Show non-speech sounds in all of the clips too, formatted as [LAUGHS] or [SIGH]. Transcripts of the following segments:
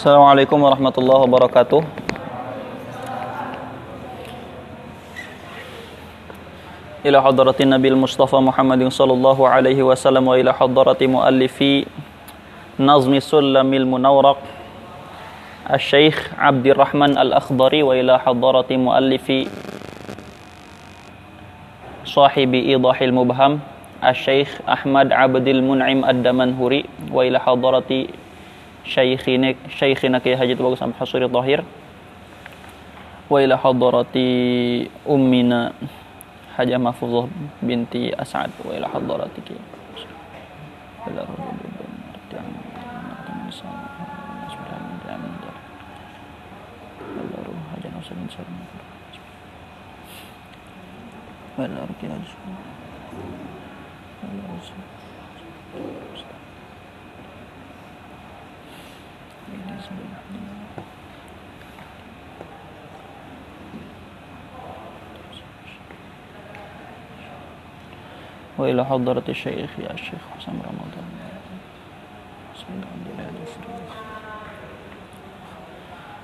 Assalamualaikum warahmatullahi wabarakatuh. إلى حضرة النبي المصطفى محمد صلى الله عليه وسلم وإلى حضرة مؤلفي نظم سلم المنورق الشيخ عبد الرحمن الأخضري وإلى حضرة مؤلف صاحب إيضاح المبهم الشيخ أحمد عبد المنعم الدمنهوري وإلى حضرة شيخنا شيخنا كي حجة bagus sampai hasuri dhahir wa ila hadarati ummina Hajah Mahfuzah binti As'ad wa ila hadaratiki ila Well, I'll get وإلى حضرة الشيخ يا الشيخ حسن رمضان.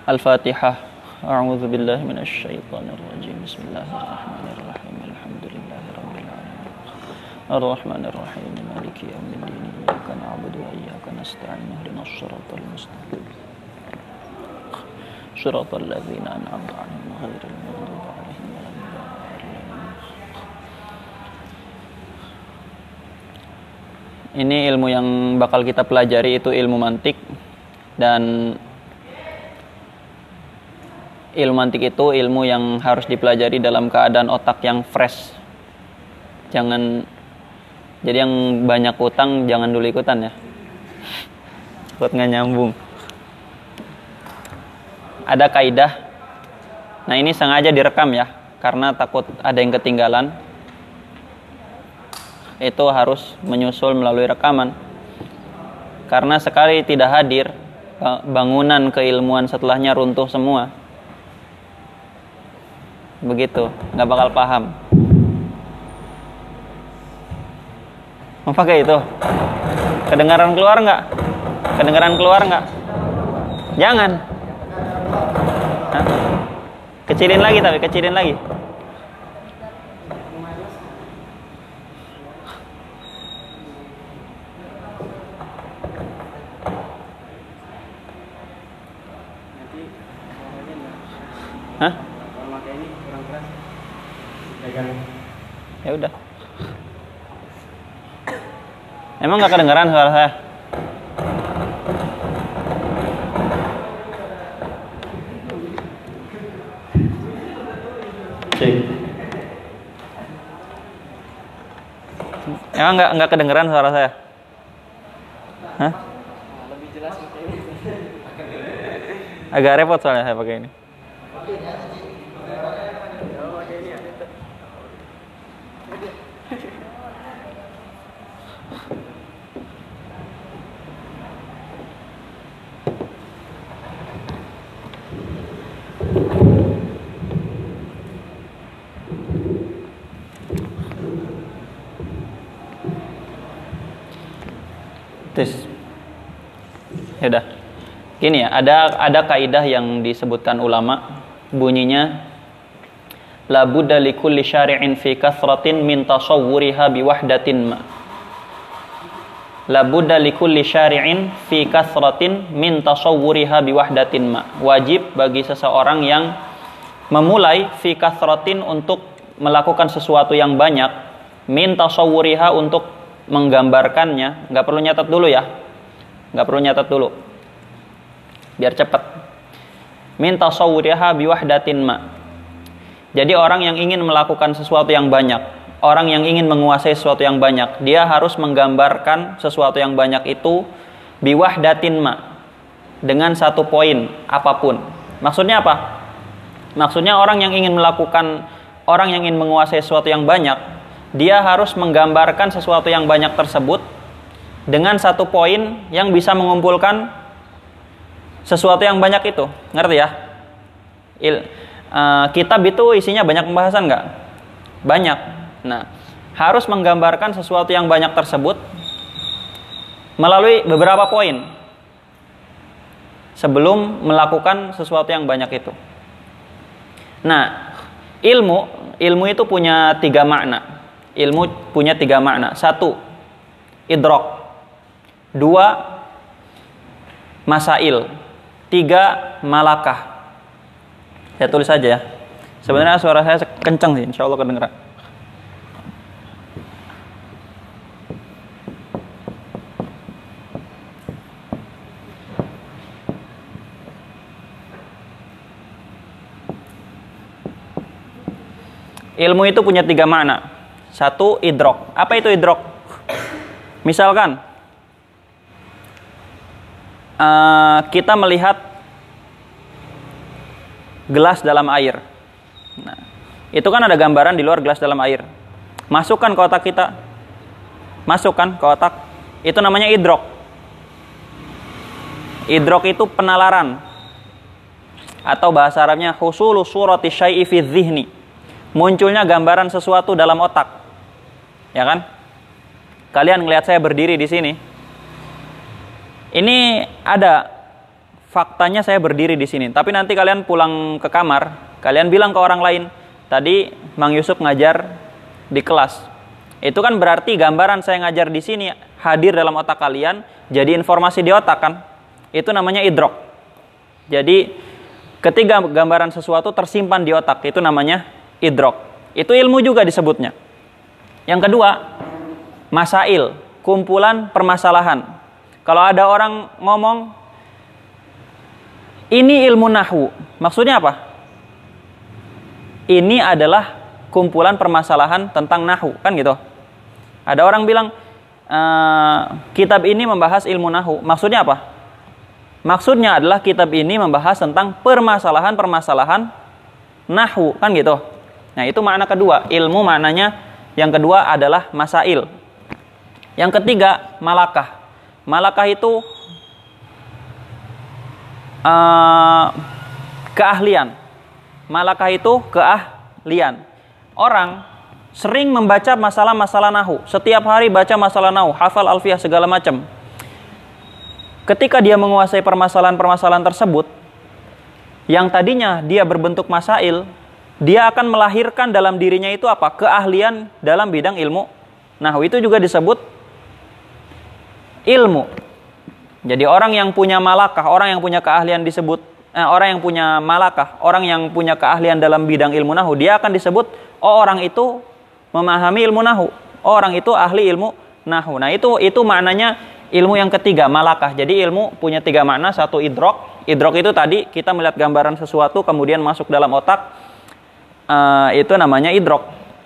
الفاتحة. أعوذ بالله من الشيطان الرجيم. بسم الله الرحمن الرحيم. الرحمن الرحيم مالك يوم الدين إياك نعبد وإياك نستعين اهدنا الصراط المستقيم صراط الذين أنعمت عليهم غير المغضوب عليهم ولا الضالين Ini ilmu yang bakal kita pelajari itu ilmu mantik dan ilmu mantik itu ilmu yang harus dipelajari dalam keadaan otak yang fresh. Jangan jadi yang banyak utang jangan dulu ikutan ya. Buat nggak nyambung. Ada kaidah. Nah ini sengaja direkam ya karena takut ada yang ketinggalan itu harus menyusul melalui rekaman. Karena sekali tidak hadir, bangunan keilmuan setelahnya runtuh semua. Begitu, nggak bakal paham. Mau pakai itu? Kedengaran keluar nggak? Kedengaran keluar nggak? Jangan. Hah? Kecilin lagi tapi, kecilin lagi. Hah? Ya udah. Emang nggak kedengeran suara saya? Cik. Emang nggak nggak kedengeran suara saya? Hah? Agak repot soalnya saya pakai ini. Tes. Ya udah. Gini ya, ada ada kaidah yang disebutkan ulama bunyinya la budda likulli syari'in fi kathratin min tasawwuriha biwahdatin ma. La budda likulli syari'in fi kathratin min tasawwuriha biwahdatin ma. Wajib bagi seseorang yang memulai fi kathratin untuk melakukan sesuatu yang banyak min tasawwuriha untuk menggambarkannya, nggak perlu nyatat dulu ya. Nggak perlu nyatat dulu. Biar cepat. Min tasawwuriha biwahdatin ma. Jadi orang yang ingin melakukan sesuatu yang banyak, orang yang ingin menguasai sesuatu yang banyak, dia harus menggambarkan sesuatu yang banyak itu biwahdatin ma dengan satu poin apa pun. Maksudnya apa? Maksudnya orang yang ingin melakukan orang yang ingin menguasai sesuatu yang banyak, dia harus menggambarkan sesuatu yang banyak tersebut dengan satu poin yang bisa mengumpulkan sesuatu yang banyak itu. Ngerti ya? Il, uh, kitab itu isinya banyak pembahasan nggak? Banyak. Nah, harus menggambarkan sesuatu yang banyak tersebut melalui beberapa poin. sebelum melakukan sesuatu yang banyak itu. Nah, ilmu ilmu itu punya tiga makna. Ilmu punya tiga makna. Satu, idrok. Dua, masail. Tiga, malakah. Saya tulis saja ya. Sebenarnya suara saya kencang sih, insya Allah kedengeran. Ilmu itu punya tiga makna. Satu, idrok. Apa itu idrok? Misalkan, uh, kita melihat gelas dalam air. Nah, itu kan ada gambaran di luar gelas dalam air. Masukkan ke otak kita. Masukkan ke otak. Itu namanya idrok. Idrok itu penalaran. Atau bahasa Arabnya husulu surati syai'i fi dhihni munculnya gambaran sesuatu dalam otak. Ya kan? Kalian ngelihat saya berdiri di sini. Ini ada faktanya saya berdiri di sini. Tapi nanti kalian pulang ke kamar, kalian bilang ke orang lain, tadi Mang Yusuf ngajar di kelas. Itu kan berarti gambaran saya ngajar di sini hadir dalam otak kalian, jadi informasi di otak kan? Itu namanya idrok. Jadi ketika gambaran sesuatu tersimpan di otak, itu namanya idrok. Itu ilmu juga disebutnya. Yang kedua, masail, kumpulan permasalahan. Kalau ada orang ngomong ini ilmu nahu, maksudnya apa? Ini adalah kumpulan permasalahan tentang nahu, kan gitu. Ada orang bilang e, kitab ini membahas ilmu nahu, maksudnya apa? Maksudnya adalah kitab ini membahas tentang permasalahan-permasalahan nahu, kan gitu. Nah, itu makna kedua. Ilmu maknanya yang kedua adalah masail. Yang ketiga, malakah. Malakah itu uh, keahlian. Malakah itu keahlian. Orang sering membaca masalah-masalah nahu. Setiap hari baca masalah nahu, hafal alfiah segala macam. Ketika dia menguasai permasalahan-permasalahan tersebut, yang tadinya dia berbentuk masail, dia akan melahirkan dalam dirinya itu apa? Keahlian dalam bidang ilmu. Nah, itu juga disebut ilmu. Jadi orang yang punya malakah, orang yang punya keahlian disebut eh, orang yang punya malakah, orang yang punya keahlian dalam bidang ilmu nahu, dia akan disebut oh orang itu memahami ilmu nahu. Oh, orang itu ahli ilmu nahu. Nah, itu itu maknanya ilmu yang ketiga, malakah. Jadi ilmu punya tiga makna, satu idrok. Idrok itu tadi kita melihat gambaran sesuatu kemudian masuk dalam otak uh, itu namanya idrok.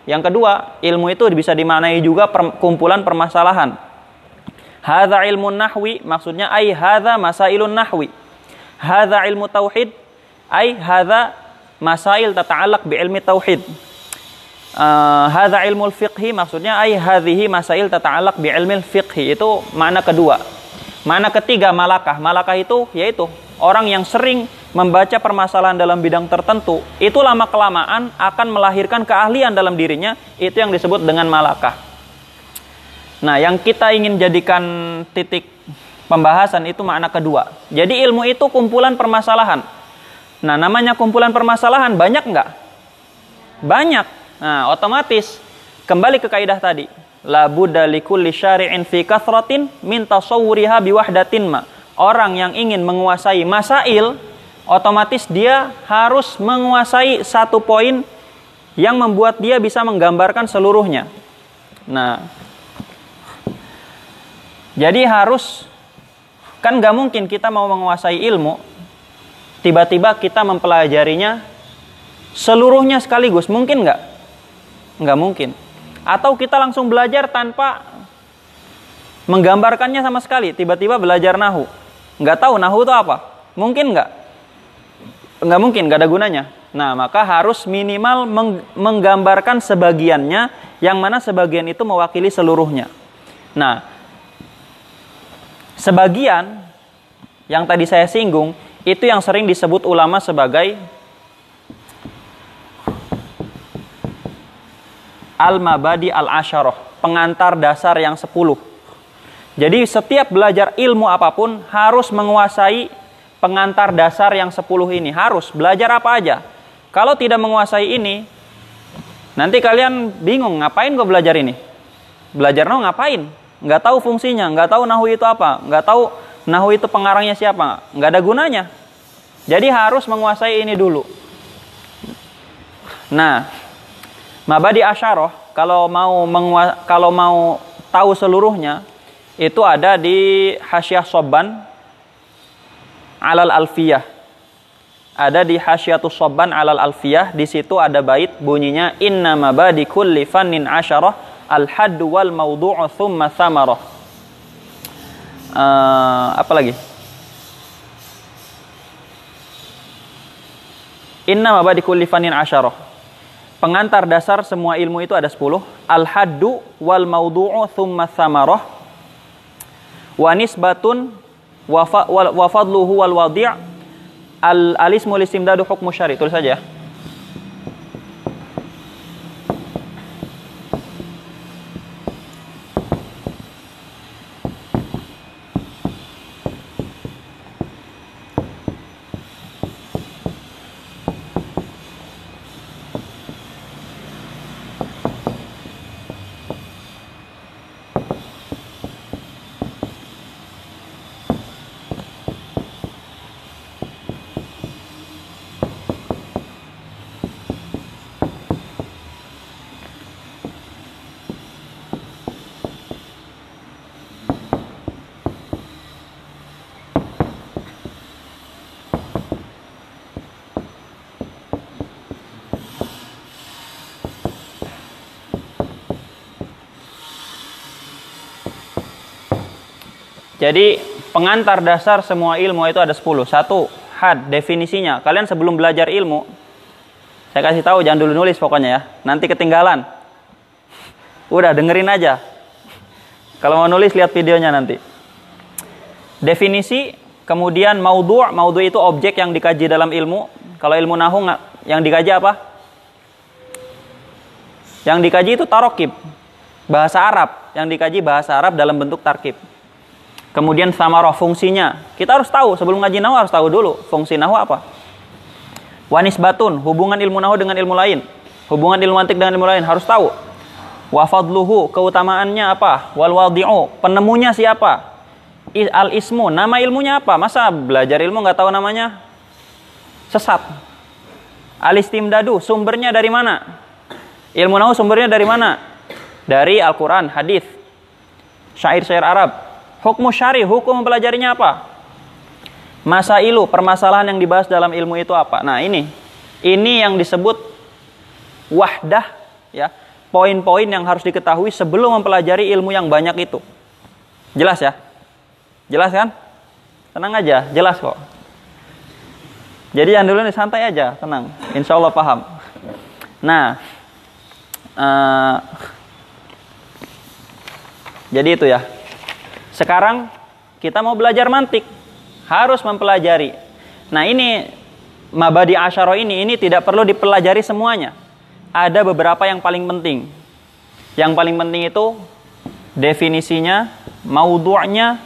Yang kedua, ilmu itu bisa dimaknai juga per, kumpulan permasalahan. Hadza ilmu nahwi maksudnya ai hadza masailun nahwi. Hadza ilmu tauhid ai hadza masail tata'allaq bi ilmi tauhid. Uh, hadza ilmu fiqhi maksudnya ai hadhihi masail tata'allaq bi ilmi fiqhi. Itu makna kedua. Makna ketiga malakah. Malakah itu yaitu orang yang sering membaca permasalahan dalam bidang tertentu, itu lama kelamaan akan melahirkan keahlian dalam dirinya, itu yang disebut dengan malakah. Nah, yang kita ingin jadikan titik pembahasan itu makna kedua. Jadi ilmu itu kumpulan permasalahan. Nah, namanya kumpulan permasalahan banyak nggak? Banyak. Nah, otomatis kembali ke kaidah tadi. La budda likulli syari'in fi kathratin min tasawwuriha biwahdatin ma. Orang yang ingin menguasai masail otomatis dia harus menguasai satu poin yang membuat dia bisa menggambarkan seluruhnya. Nah, jadi harus kan nggak mungkin kita mau menguasai ilmu tiba-tiba kita mempelajarinya seluruhnya sekaligus mungkin nggak? Nggak mungkin. Atau kita langsung belajar tanpa menggambarkannya sama sekali. Tiba-tiba belajar nahu, nggak tahu nahu itu apa? Mungkin nggak? Nggak mungkin, nggak ada gunanya. Nah, maka harus minimal meng menggambarkan sebagiannya, yang mana sebagian itu mewakili seluruhnya. Nah, sebagian yang tadi saya singgung, itu yang sering disebut ulama sebagai al-mabadi al-asharoh, pengantar dasar yang sepuluh. Jadi setiap belajar ilmu apa pun harus menguasai pengantar dasar yang 10 ini. Harus belajar apa aja. Kalau tidak menguasai ini, nanti kalian bingung ngapain gue belajar ini. Belajar nahu ngapain? Nggak tahu fungsinya, nggak tahu nahu itu apa, nggak tahu nahu itu pengarangnya siapa, nggak ada gunanya. Jadi harus menguasai ini dulu. Nah, mabadi asyaroh kalau mau kalau mau tahu seluruhnya itu ada di Hasyiah Soban alal alfiyah. Ada di Hasyiatus Soban alal alfiyah, di situ ada bait bunyinya inna mabadi kulli fannin asyarah al haddu wal mawdu'u thumma thamarah. Uh, apa lagi? Inna mabadi kulli fannin asyarah. Pengantar dasar semua ilmu itu ada 10. Al-haddu wal mawdu'u thumma thamarah. Wa nisbatun wa fadluhu wal wadi' al-alismu listimdadu hukmu syari. Tulis saja ya. Jadi pengantar dasar semua ilmu itu ada 10. Satu, had definisinya. Kalian sebelum belajar ilmu, saya kasih tahu jangan dulu nulis pokoknya ya. Nanti ketinggalan. Udah dengerin aja. Kalau mau nulis lihat videonya nanti. Definisi, kemudian maudhu', maudhu' itu objek yang dikaji dalam ilmu. Kalau ilmu nahu yang dikaji apa? Yang dikaji itu tarokib, bahasa Arab. Yang dikaji bahasa Arab dalam bentuk tarkib. Kemudian samarah fungsinya. Kita harus tahu sebelum ngaji nahu harus tahu dulu fungsi nahu apa. Wanis batun, hubungan ilmu nahu dengan ilmu lain. Hubungan ilmu antik dengan ilmu lain harus tahu. Wafadluhu, keutamaannya apa? Wal wadi'u, penemunya siapa? Al ismu, nama ilmunya apa? Masa belajar ilmu nggak tahu namanya? Sesat. Al istimdadu, sumbernya dari mana? Ilmu nahu sumbernya dari mana? Dari Al-Quran, hadis, syair-syair Arab, Hukum syari, hukum mempelajarinya apa? Masa ilu, permasalahan yang dibahas dalam ilmu itu apa? Nah ini, ini yang disebut wahdah, ya, poin-poin yang harus diketahui sebelum mempelajari ilmu yang banyak itu. Jelas ya? Jelas kan? Tenang aja, jelas kok. Jadi yang dulu nih santai aja, tenang. Insya Allah paham. Nah, uh, jadi itu ya. Sekarang kita mau belajar mantik, harus mempelajari. Nah ini mabadi asyaro ini, ini tidak perlu dipelajari semuanya. Ada beberapa yang paling penting. Yang paling penting itu definisinya, maudhu'nya,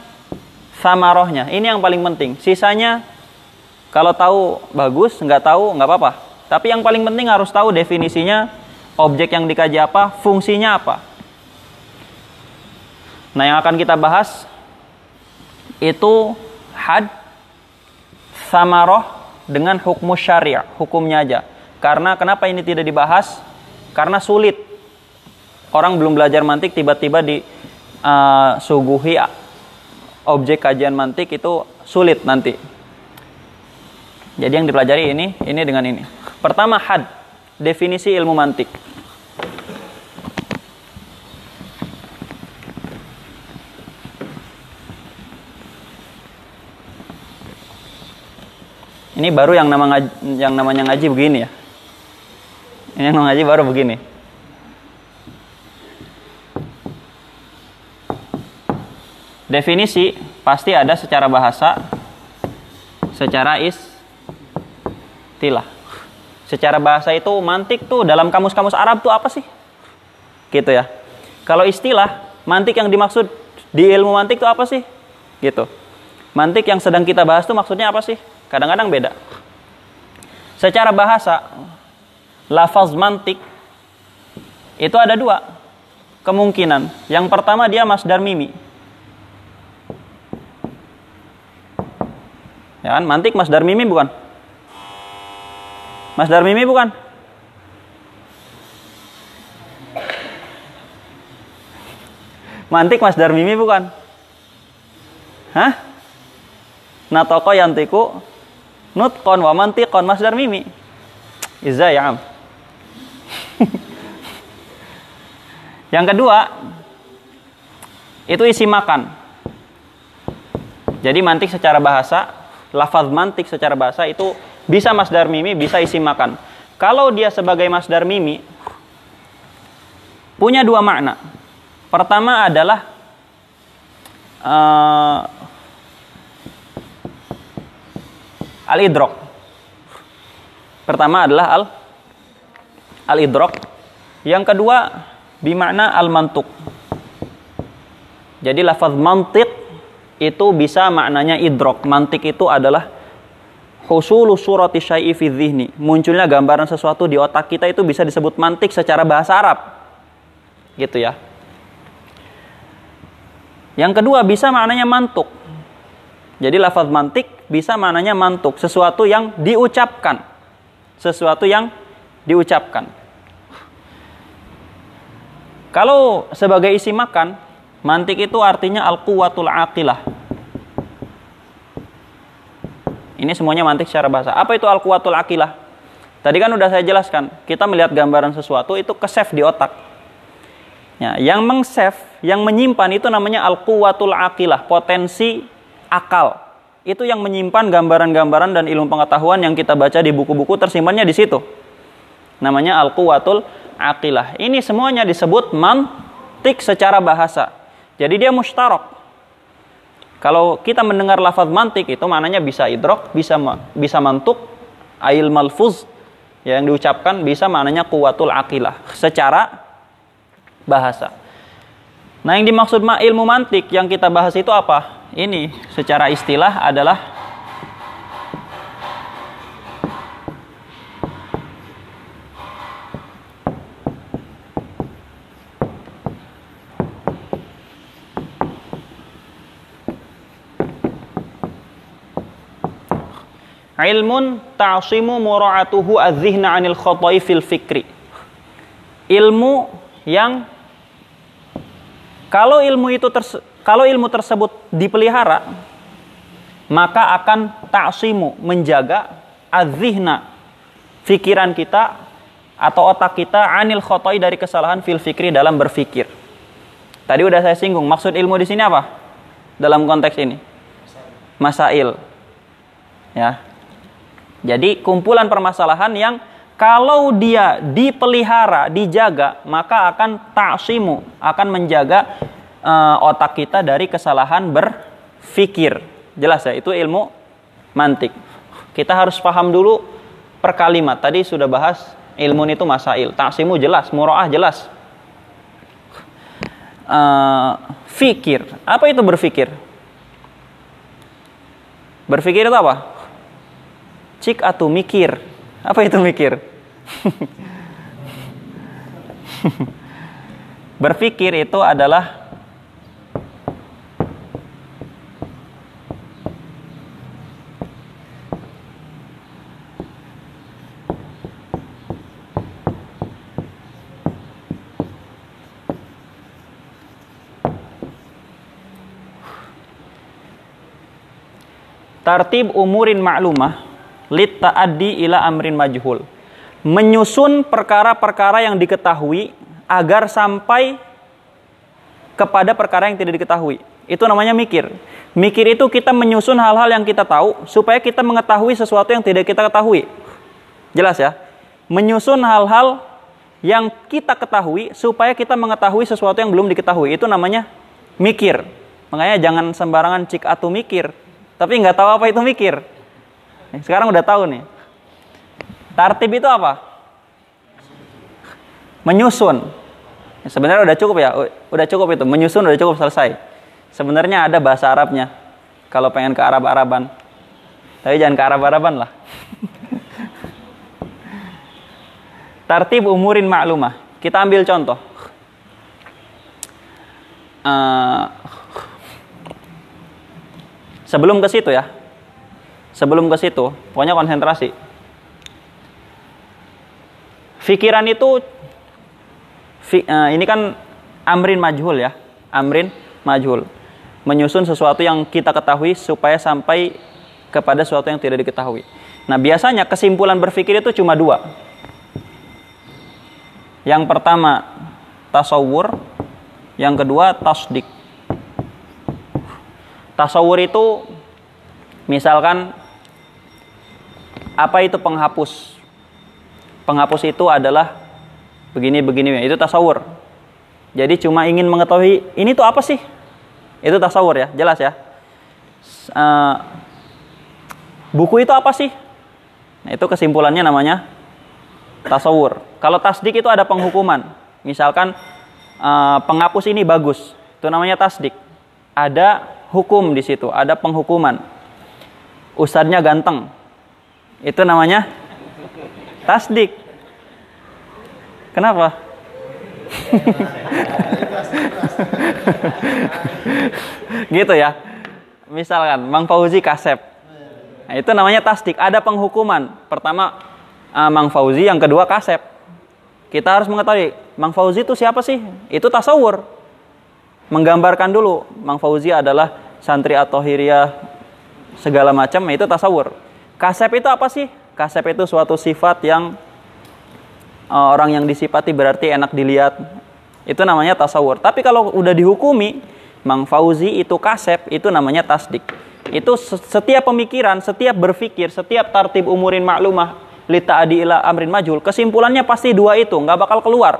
samarohnya. Ini yang paling penting. Sisanya kalau tahu bagus, nggak tahu nggak apa-apa. Tapi yang paling penting harus tahu definisinya, objek yang dikaji apa, fungsinya apa. Nah, yang akan kita bahas itu had samaroh dengan hukum syariah, hukumnya aja. Karena kenapa ini tidak dibahas? Karena sulit. Orang belum belajar mantik tiba-tiba di uh, suguhi objek kajian mantik itu sulit nanti. Jadi yang dipelajari ini, ini dengan ini. Pertama had, definisi ilmu mantik. Ini baru yang nama ngaji, yang namanya ngaji begini ya. Ini yang ngaji baru begini. Definisi pasti ada secara bahasa, secara istilah. Secara bahasa itu mantik tuh dalam kamus-kamus Arab tuh apa sih? Gitu ya. Kalau istilah, mantik yang dimaksud di ilmu mantik tuh apa sih? Gitu. Mantik yang sedang kita bahas itu maksudnya apa sih? Kadang-kadang beda. Secara bahasa, lafaz mantik itu ada dua kemungkinan. Yang pertama dia masdar mimi. Ya kan? Mantik masdar mimi bukan? Masdar mimi bukan? Mantik masdar mimi bukan? Hah? Natoko yantiku nutkon wa mantikon masdar mimi. Iza ya am. [LAUGHS] Yang kedua, itu isi makan. Jadi mantik secara bahasa, lafaz mantik secara bahasa itu bisa masdar mimi, bisa isi makan. Kalau dia sebagai masdar mimi, punya dua makna. Pertama adalah uh, al-idrok. Pertama adalah al al-idrok. Yang kedua bimakna al-mantuk. Jadi lafaz mantik itu bisa maknanya idrok. Mantik itu adalah husulu surati syai'i fi dhihni. Munculnya gambaran sesuatu di otak kita itu bisa disebut mantik secara bahasa Arab. Gitu ya. Yang kedua bisa maknanya mantuk. Jadi lafaz mantik bisa maknanya mantuk, sesuatu yang diucapkan. Sesuatu yang diucapkan. Kalau sebagai isi makan, mantik itu artinya al-quwatul aqilah. Ini semuanya mantik secara bahasa. Apa itu al-quwatul aqilah? Tadi kan udah saya jelaskan, kita melihat gambaran sesuatu itu ke-save di otak. Ya, yang meng-save, yang menyimpan itu namanya al-quwatul aqilah, potensi akal. Itu yang menyimpan gambaran-gambaran dan ilmu pengetahuan yang kita baca di buku-buku tersimpannya di situ. Namanya al-quwatul aqilah. Ini semuanya disebut mantik secara bahasa. Jadi dia mustarok. Kalau kita mendengar lafaz mantik itu maknanya bisa idrok, bisa bisa mantuk, ail malfuz yang diucapkan bisa maknanya kuwatul aqilah secara bahasa. Nah, yang dimaksud ilmu mantik yang kita bahas itu apa? Ini secara istilah adalah Ilmun ta'simu mura'atuhu az-zihna 'anil khata'i fil fikri. Ilmu yang kalau ilmu itu kalau ilmu tersebut dipelihara maka akan ta'simu menjaga az-zihna pikiran kita atau otak kita anil khotoy dari kesalahan fil fikri dalam berfikir. Tadi udah saya singgung, maksud ilmu di sini apa? Dalam konteks ini. Masail. Ya, jadi kumpulan permasalahan yang kalau dia dipelihara, dijaga, maka akan ta'simu, akan menjaga uh, otak kita dari kesalahan berfikir. Jelas ya, itu ilmu mantik. Kita harus paham dulu per kalimat. Tadi sudah bahas ilmu itu masail. Ta'simu jelas, muro'ah jelas. Uh, fikir. Apa itu berfikir? Berfikir itu apa? Cik atau mikir. Apa itu mikir? [LAUGHS] Berpikir itu adalah tartib umurin ma'lumah lit ta'addi ila amrin majhul. Menyusun perkara-perkara yang diketahui agar sampai kepada perkara yang tidak diketahui. Itu namanya mikir. Mikir itu kita menyusun hal-hal yang kita tahu supaya kita mengetahui sesuatu yang tidak kita ketahui. Jelas ya? Menyusun hal-hal yang kita ketahui supaya kita mengetahui sesuatu yang belum diketahui. Itu namanya mikir. Makanya jangan sembarangan cik atau mikir. Tapi nggak tahu apa itu mikir. Sekarang udah tahu nih. Tartib itu apa? Menyusun. Sebenarnya udah cukup ya, udah cukup itu. Menyusun udah cukup selesai. Sebenarnya ada bahasa Arabnya. kalau pengen ke Arab-Araban. Tapi jangan ke Arab-Araban lah. [LAUGHS] Tartib umurin maklumah. Kita ambil contoh. Uh, sebelum ke situ ya. Sebelum ke situ, pokoknya konsentrasi. Fikiran itu uh, ini kan amrin majhul ya. Amrin majhul. Menyusun sesuatu yang kita ketahui supaya sampai kepada sesuatu yang tidak diketahui. Nah, biasanya kesimpulan berpikir itu cuma dua. Yang pertama, tasawur. Yang kedua, tasdik. Tasawur itu misalkan apa itu penghapus? Penghapus itu adalah begini-begini, itu tasawur. Jadi cuma ingin mengetahui ini tuh apa sih? Itu tasawur ya, jelas ya. Uh, buku itu apa sih? Nah, itu kesimpulannya namanya tasawur. Kalau tasdik itu ada penghukuman. Misalkan uh, penghapus ini bagus, itu namanya tasdik. Ada hukum di situ, ada penghukuman. Ustadznya ganteng, itu namanya tasdik. Kenapa? [LAUGHS] gitu ya. Misalkan Mang Fauzi kasep. Nah, itu namanya tasdik. Ada penghukuman. Pertama uh, Mang Fauzi, yang kedua kasep. Kita harus mengetahui Mang Fauzi itu siapa sih? Itu tasawur. Menggambarkan dulu Mang Fauzi adalah santri atau hiria segala macam, itu tasawur. Kasep itu apa sih? Kasep itu suatu sifat yang uh, orang yang disifati berarti enak dilihat. Itu namanya tasawur. Tapi kalau udah dihukumi, Mang Fauzi itu kasep, itu namanya tasdik. Itu setiap pemikiran, setiap berpikir, setiap tartib umurin maklumah, lita adi ila amrin majul, kesimpulannya pasti dua itu, nggak bakal keluar.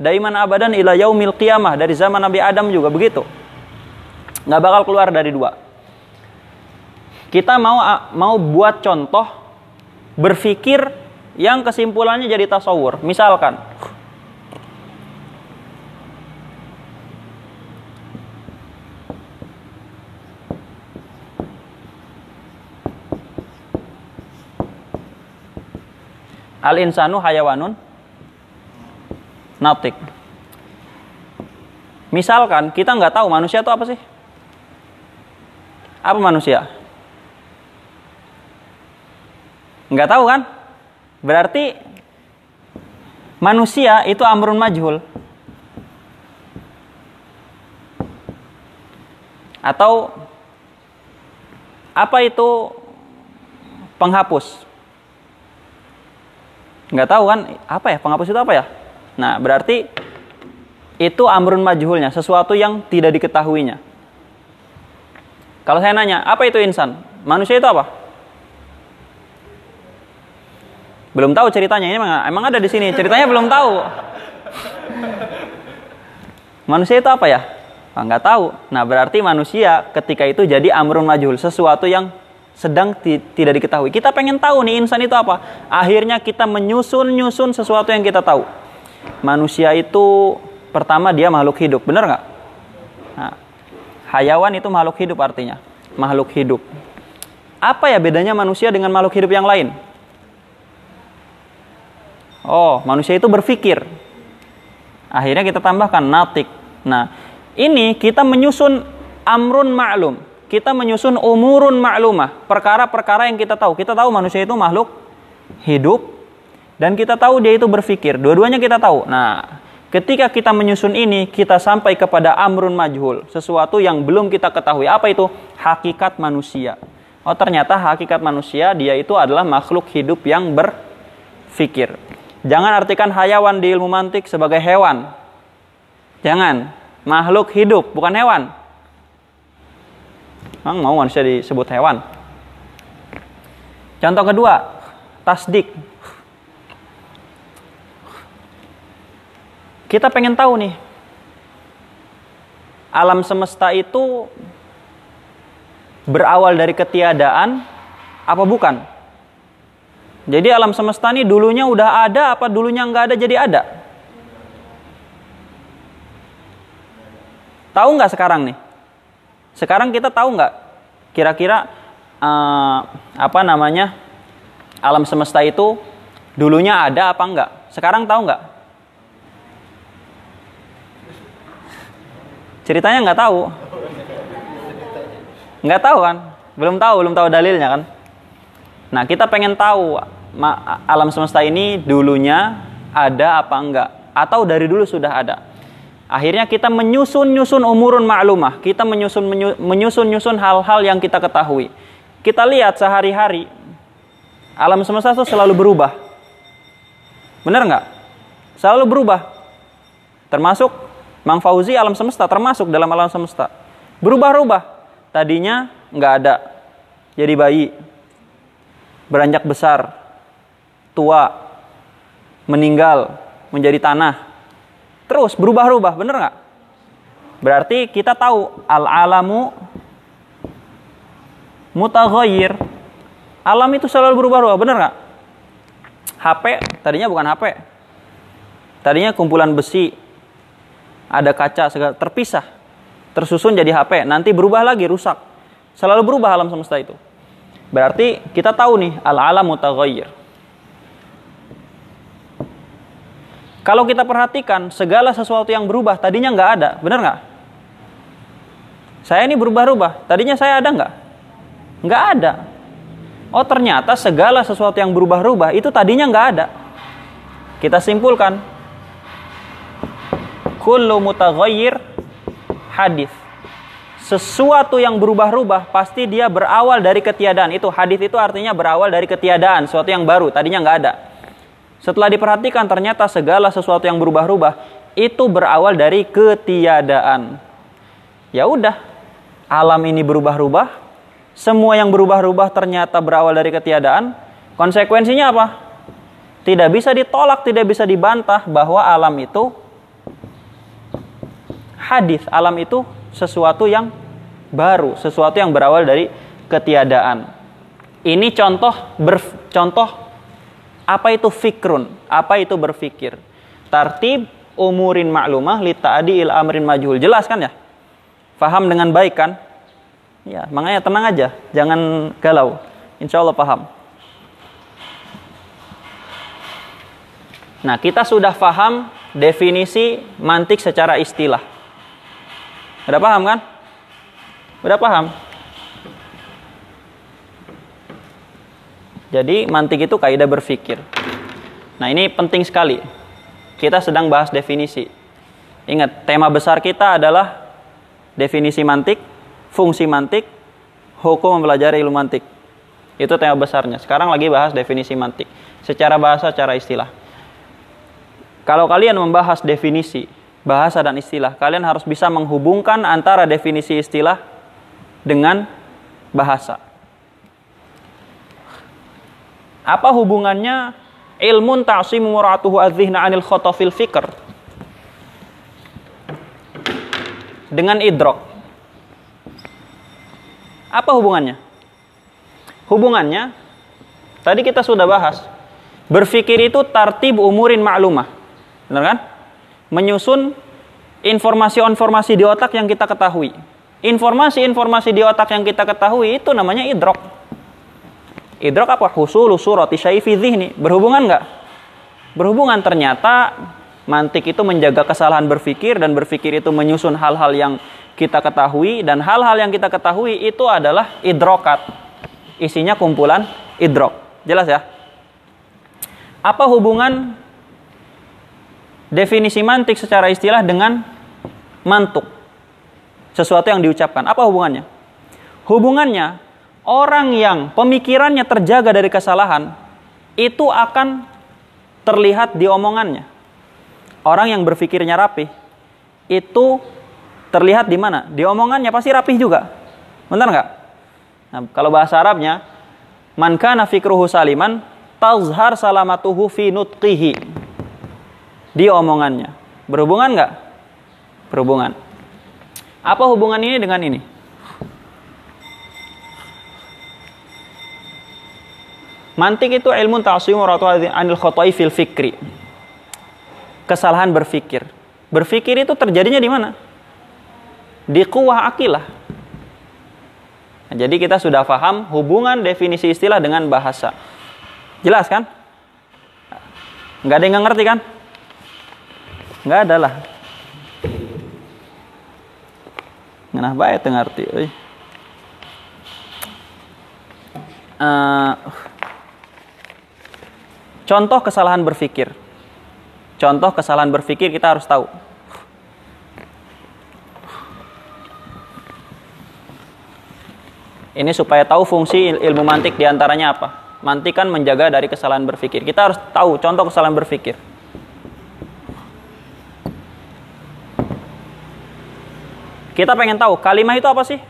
Daiman abadan ila yaumil qiyamah, dari zaman Nabi Adam juga begitu. Nggak bakal keluar dari dua. Kita mau mau buat contoh berpikir yang kesimpulannya jadi tasawur. Misalkan, Al insanu hayawanun natik. Misalkan kita nggak tahu manusia itu apa sih? Apa manusia? Nggak tahu kan? Berarti manusia itu amrun majhul. Atau apa itu penghapus? nggak tahu kan apa ya penghapus itu apa ya nah berarti itu amrun majhulnya sesuatu yang tidak diketahuinya kalau saya nanya apa itu insan manusia itu apa belum tahu ceritanya ini emang, emang ada di sini ceritanya belum tahu manusia itu apa ya nggak tahu nah berarti manusia ketika itu jadi amrun majhul sesuatu yang sedang tidak diketahui. Kita pengen tahu nih insan itu apa. Akhirnya kita menyusun-nyusun sesuatu yang kita tahu. Manusia itu pertama dia makhluk hidup, benar nggak? Nah, hayawan itu makhluk hidup artinya, makhluk hidup. Apa ya bedanya manusia dengan makhluk hidup yang lain? Oh, manusia itu berpikir. Akhirnya kita tambahkan natik. Nah, ini kita menyusun amrun ma'lum kita menyusun umurun maklumah, perkara-perkara yang kita tahu. Kita tahu manusia itu makhluk hidup dan kita tahu dia itu berpikir. Dua-duanya kita tahu. Nah, ketika kita menyusun ini, kita sampai kepada amrun majhul, sesuatu yang belum kita ketahui. Apa itu? Hakikat manusia. Oh, ternyata hakikat manusia dia itu adalah makhluk hidup yang berpikir. Jangan artikan hayawan di ilmu mantik sebagai hewan. Jangan. Makhluk hidup, bukan hewan. Memang mau manusia disebut hewan? Contoh kedua, tasdik. Kita pengen tahu nih, alam semesta itu berawal dari ketiadaan apa bukan? Jadi alam semesta ini dulunya udah ada apa dulunya nggak ada jadi ada? Tahu nggak sekarang nih? Sekarang kita tahu nggak Kira-kira uh, apa namanya? Alam semesta itu dulunya ada apa enggak? Sekarang tahu enggak? Ceritanya nggak tahu. Nggak tahu kan? Belum tahu, belum tahu dalilnya kan? Nah, kita pengen tahu alam semesta ini dulunya ada apa enggak atau dari dulu sudah ada. Akhirnya kita menyusun-nyusun umurun maklumah, kita menyusun menyusun-nyusun hal-hal yang kita ketahui. Kita lihat sehari-hari alam semesta itu selalu berubah. Benar nggak? Selalu berubah. Termasuk Mang Fauzi alam semesta termasuk dalam alam semesta. Berubah-ubah. Tadinya nggak ada, jadi bayi, beranjak besar, tua, meninggal, menjadi tanah. Terus berubah-ubah, bener nggak? Berarti kita tahu al-alamu mutaghayyir. Alam itu selalu berubah-ubah, bener nggak? HP tadinya bukan HP. Tadinya kumpulan besi, ada kaca segala terpisah, tersusun jadi HP. Nanti berubah lagi, rusak. Selalu berubah alam semesta itu. Berarti kita tahu nih al-alam mutaghayyir. Kalau kita perhatikan segala sesuatu yang berubah tadinya nggak ada, benar nggak? Saya ini berubah-ubah, tadinya saya ada nggak? Nggak ada. Oh ternyata segala sesuatu yang berubah-ubah itu tadinya nggak ada. Kita simpulkan, kullu mutaghayyir hadis sesuatu yang berubah-ubah pasti dia berawal dari ketiadaan. Itu hadis itu artinya berawal dari ketiadaan, sesuatu yang baru, tadinya nggak ada. Setelah diperhatikan ternyata segala sesuatu yang berubah-ubah itu berawal dari ketiadaan. Ya udah, alam ini berubah-ubah, semua yang berubah-ubah ternyata berawal dari ketiadaan. Konsekuensinya apa? Tidak bisa ditolak, tidak bisa dibantah bahwa alam itu hadis, alam itu sesuatu yang baru, sesuatu yang berawal dari ketiadaan. Ini contoh ber, contoh apa itu fikrun, apa itu berfikir. Tartib umurin maklumah li ta'adi il amrin majhul. Jelas kan ya? Faham dengan baik kan? Ya, makanya tenang aja, jangan galau. Insya Allah paham. Nah, kita sudah paham definisi mantik secara istilah. Udah paham kan? Udah paham? Jadi mantik itu kaidah berpikir. Nah ini penting sekali. Kita sedang bahas definisi. Ingat, tema besar kita adalah definisi mantik, fungsi mantik, hukum mempelajari ilmu mantik. Itu tema besarnya. Sekarang lagi bahas definisi mantik. Secara bahasa, secara istilah. Kalau kalian membahas definisi, bahasa dan istilah. Kalian harus bisa menghubungkan antara definisi istilah dengan bahasa. Apa hubungannya ilmun ta'simu muratuhu adzihna anil khotofil fikr dengan idrok? Apa hubungannya? Hubungannya tadi kita sudah bahas. Berpikir itu tartib umurin maklumah. Benar kan? Menyusun informasi-informasi di otak yang kita ketahui. Informasi-informasi di otak yang kita ketahui itu namanya idrok. Idrok apa? Husulu surati syaifi dhihni. Berhubungan nggak? Berhubungan ternyata mantik itu menjaga kesalahan berpikir dan berpikir itu menyusun hal-hal yang kita ketahui dan hal-hal yang kita ketahui itu adalah idrokat. Isinya kumpulan idrok. Jelas ya? Apa hubungan definisi mantik secara istilah dengan mantuk. Sesuatu yang diucapkan. Apa hubungannya? Hubungannya orang yang pemikirannya terjaga dari kesalahan itu akan terlihat di omongannya. Orang yang berpikirnya rapih itu terlihat di mana? Di omongannya pasti rapih juga. Benar nggak? Nah, kalau bahasa Arabnya, man kana fikruhu saliman tazhar salamatuhu fi nutqihi di omongannya. Berhubungan nggak? Berhubungan. Apa hubungan ini dengan ini? Mantik itu ilmu ta'asum anil khotai fil fikri. Kesalahan berfikir. Berfikir itu terjadinya di mana? Di kuah akilah. Nah, jadi kita sudah paham hubungan definisi istilah dengan bahasa. Jelas kan? Nggak ada yang ngerti kan? Nggak ada lah. Nah, baik ngerti. Uh, contoh kesalahan berpikir. Contoh kesalahan berpikir kita harus tahu. Ini supaya tahu fungsi ilmu mantik di antaranya apa. Mantik kan menjaga dari kesalahan berpikir. Kita harus tahu contoh kesalahan berpikir. Kita pengen tahu kalimah itu apa sih?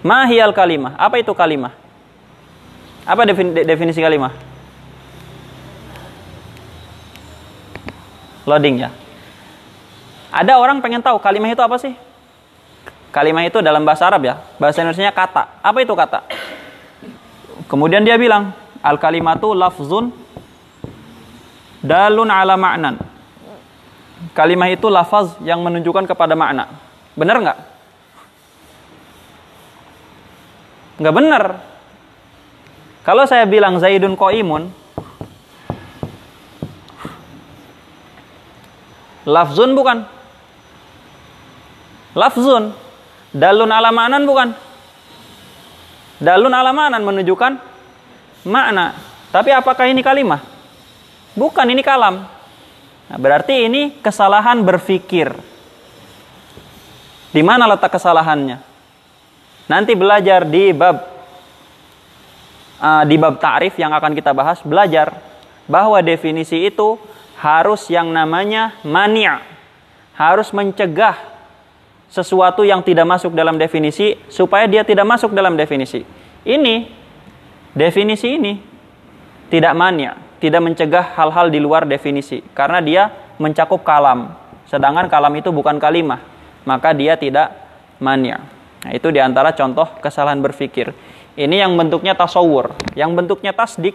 Mahiyal kalimah. Apa itu kalimah? Apa definisi kalimah? Loading ya. Ada orang pengen tahu kalimah itu apa sih? Kalimah itu dalam bahasa Arab ya. Bahasa Indonesia kata. Apa itu kata? Kemudian dia bilang, al kalimatu lafzun dalun ala ma'nan. Kalimah itu lafaz yang menunjukkan kepada makna. Benar nggak? Nggak benar. Kalau saya bilang Zaidun Koimun, lafzun bukan? Lafzun. Dalun alamanan bukan? Dalun alamanan menunjukkan makna. Tapi apakah ini kalimah? Bukan, ini kalam. Nah, berarti ini kesalahan berpikir. Di mana letak kesalahannya? Nanti belajar di bab uh, di bab ta'rif yang akan kita bahas, belajar bahwa definisi itu harus yang namanya mani' harus mencegah sesuatu yang tidak masuk dalam definisi supaya dia tidak masuk dalam definisi. Ini definisi ini tidak mania, tidak mencegah hal-hal di luar definisi karena dia mencakup kalam. Sedangkan kalam itu bukan kalimah, maka dia tidak mania. Nah, itu di antara contoh kesalahan berpikir. Ini yang bentuknya tasawur, yang bentuknya tasdik.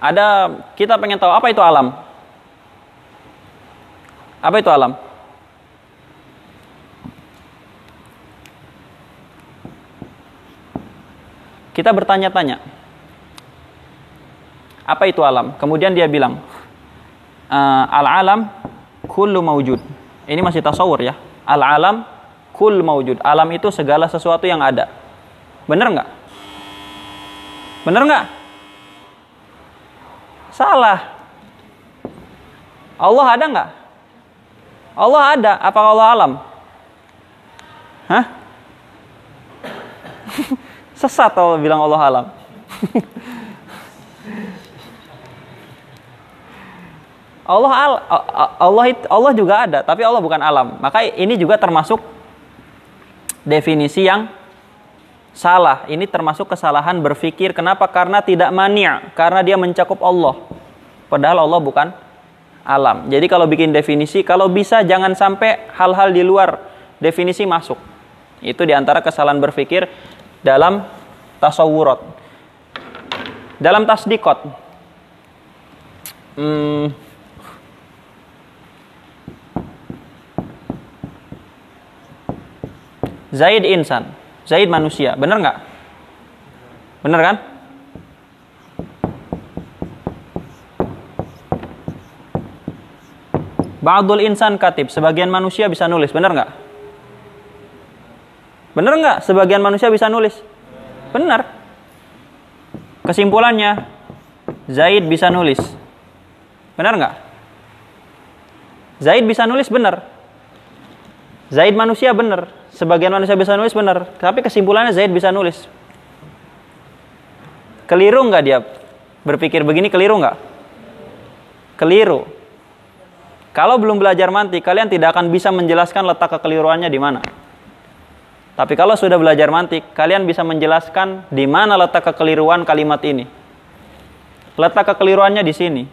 Ada kita pengen tahu apa itu alam? Apa itu alam? Kita bertanya-tanya. Apa itu alam? Kemudian dia bilang, uh, al-alam kullu mawjud. Ini masih tasawur ya. Al-alam kull mawjud. Alam itu segala sesuatu yang ada. Benar nggak? Benar nggak? Salah. Allah ada nggak? Allah ada, apa Allah alam? Hah? [LAUGHS] Sesat kalau bilang Allah alam. [LAUGHS] Allah al, Allah Allah juga ada, tapi Allah bukan alam. Maka ini juga termasuk definisi yang salah. Ini termasuk kesalahan berpikir. Kenapa? Karena tidak mania, karena dia mencakup Allah. Padahal Allah bukan alam. Jadi kalau bikin definisi, kalau bisa jangan sampai hal-hal di luar definisi masuk. Itu di antara kesalahan berpikir dalam tasawurat. Dalam tasdikot. Hmm, Zaid insan. Zaid manusia. Benar nggak? Benar kan? Ba'dul insan katib, sebagian manusia bisa nulis, benar nggak? Benar nggak? Sebagian manusia bisa nulis? Benar. Kesimpulannya, Zaid bisa nulis. Benar nggak? Zaid bisa nulis benar. Zaid manusia benar. Sebagian manusia bisa nulis benar. Tapi kesimpulannya Zaid bisa nulis. Keliru nggak dia berpikir begini? Keliru nggak? Keliru. Kalau belum belajar mantik, kalian tidak akan bisa menjelaskan letak kekeliruannya di mana. Tapi kalau sudah belajar mantik, kalian bisa menjelaskan di mana letak kekeliruan kalimat ini. Letak kekeliruannya di sini.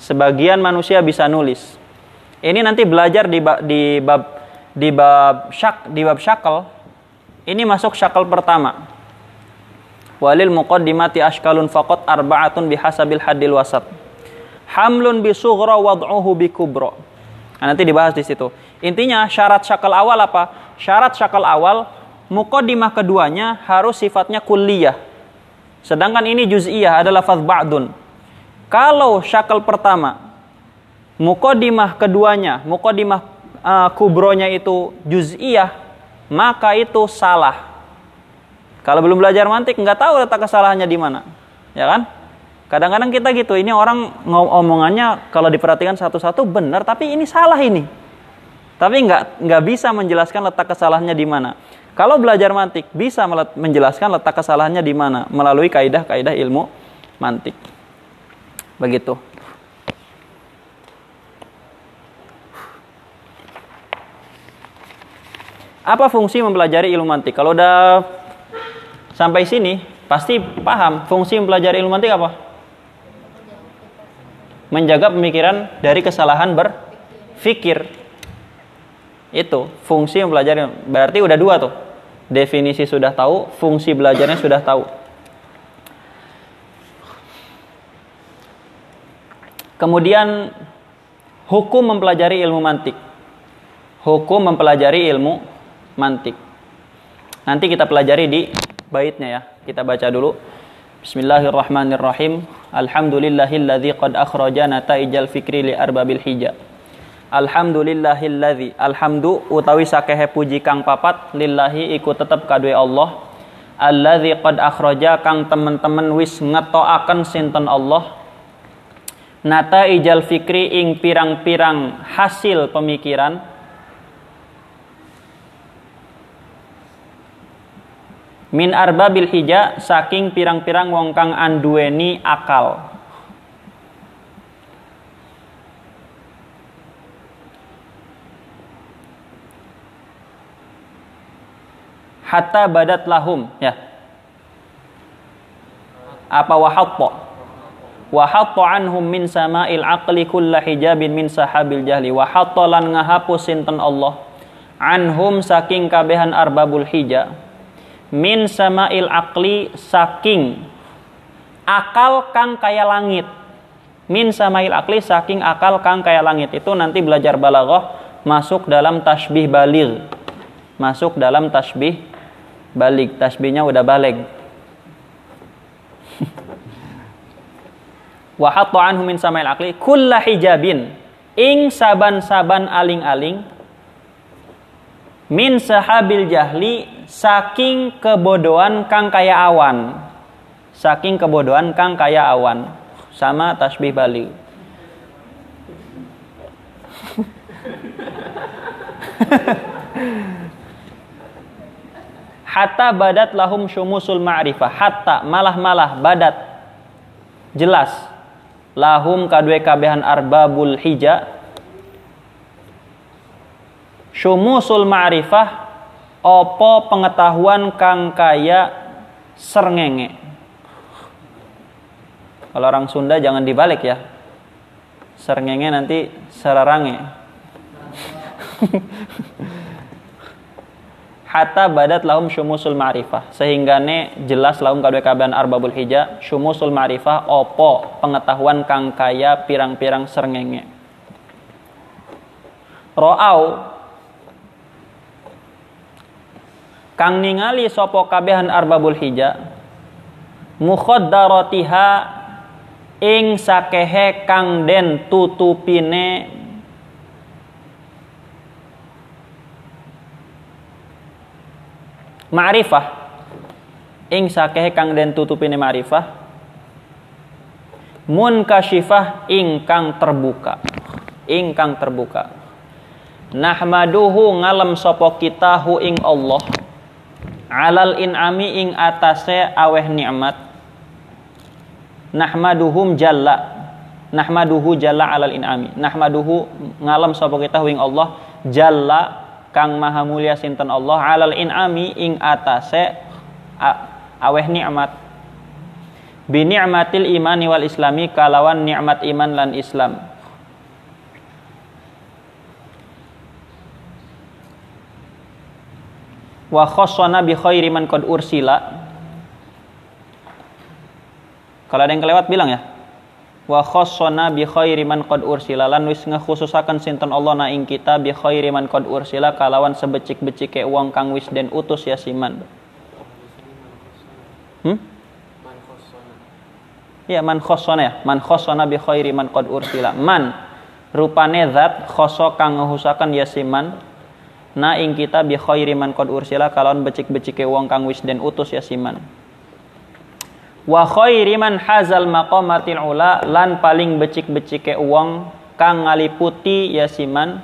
Sebagian manusia bisa nulis. Ini nanti belajar di bab di bab di bab syak di bab syakal. Ini masuk syakal pertama. Walil muqaddimati ashkalun faqat arba'atun bihasabil hadil wasat hamlun bi sughra wad'uhu bi kubra Nah, nanti dibahas di situ. Intinya syarat syakal awal apa? Syarat syakal awal mukodimah keduanya harus sifatnya kulliyah. Sedangkan ini juz'iyah adalah lafaz ba'dun. Kalau syakal pertama mukodimah keduanya, mukodimah uh, kubronya itu juz'iyah, maka itu salah. Kalau belum belajar mantik nggak tahu letak kesalahannya di mana. Ya kan? Kadang-kadang kita gitu, ini orang ngomongannya kalau diperhatikan satu-satu benar, tapi ini salah ini. Tapi nggak nggak bisa menjelaskan letak kesalahannya di mana. Kalau belajar mantik bisa menjelaskan letak kesalahannya di mana melalui kaidah-kaidah ilmu mantik. Begitu. Apa fungsi mempelajari ilmu mantik? Kalau udah sampai sini pasti paham fungsi mempelajari ilmu mantik apa? menjaga pemikiran dari kesalahan berfikir. Itu fungsi mempelajari. Berarti udah dua tuh. Definisi sudah tahu, fungsi belajarnya sudah tahu. Kemudian hukum mempelajari ilmu mantik. Hukum mempelajari ilmu mantik. Nanti kita pelajari di baitnya ya. Kita baca dulu. Bismillahirrahmanirrahim. Alhamdulillahilladzi qad akhrajana ta'ijal fikri li arbabil hija. Alhamdulillahilladzi alhamdu utawi sakehe puji kang papat lillahi iku tetep kadue Allah. Alladzi qad akhraja kang temen-temen wis ngetoaken sinten Allah. Nata ijal fikri ing pirang-pirang hasil pemikiran min arbabil hija saking pirang-pirang wong kang anduweni akal. Hatta badat lahum ya. Apa wahatta? Wahatta anhum min sama'il aqli kulla hijabin min sahabil jahli. Wahatta lan ngahapus sinten Allah. Anhum saking kabehan arbabul hija min sama'il akli saking. Akal kang kaya langit. Min sama'il akli saking akal kang kaya langit. Itu nanti belajar balaghah masuk dalam tasbih baligh. Masuk dalam tasbih balik tasbihnya udah balik [LAUGHS] wa hatta anhu min sama'il akli kulla hijabin. Ing saban-saban aling-aling min sahabil jahli saking kebodohan kang kaya awan. Saking kebodohan kang kaya awan. Sama tasbih Bali. [LAUGHS] Hatta badat lahum syumusul ma'rifah. Hatta malah-malah badat. Jelas. Lahum kadue kabehan arbabul hija syumusul ma'rifah opo pengetahuan kang kaya serngenge kalau orang Sunda jangan dibalik ya. Serngenge nanti serarange [LAUGHS] hatta badat lahum syumusul ma'rifah sehingga ne jelas lahum kadue kabehan arbabul hija syumusul ma'rifah opo pengetahuan kang kaya pirang-pirang serngenge ro'au kang ningali sopo kabehan arbabul hija mukhaddaratiha ing sakehe kang den tutupine. Ma'rifah. Ing sakehe kang den tutupine ma'rifah. Munkashifah ingkang terbuka. Ingkang terbuka. Nahmaduhu ngalem sopo kita hu ing Allah alal in'ami ing atase aweh nikmat nahmaduhum jalla. Nahmaduhu jalla alal in'ami. Nahmaduhu ngalam sapa kita wing Allah. Jalla kang maha mulia sinten Allah. Alal in'ami ing atase aweh nikmat bi ni'matil imani wal islami kalawan nikmat iman lan Islam wa khossona bi khairi man qad ursila. Kalau ada yang kelewat bilang ya. Wa khassana bi khairi man qad ursila. Lan wis ngekhususaken sinten Allah na ing kita bi khairi man qad ursila kalawan sebecik-becike wong kang wis den utus ya siman hmm? Ya man khassana ya. Man khassana bi khairi man qad ursila. Man rupane zat khoso kang ngehusaken ya siman na ing kita bi khairi man qad ursila kalawan becik-becike wong kang wis den utus ya siman. Wa khairi man hazal maqamatil ula lan paling becik-becike uang kang ngaliputi yasiman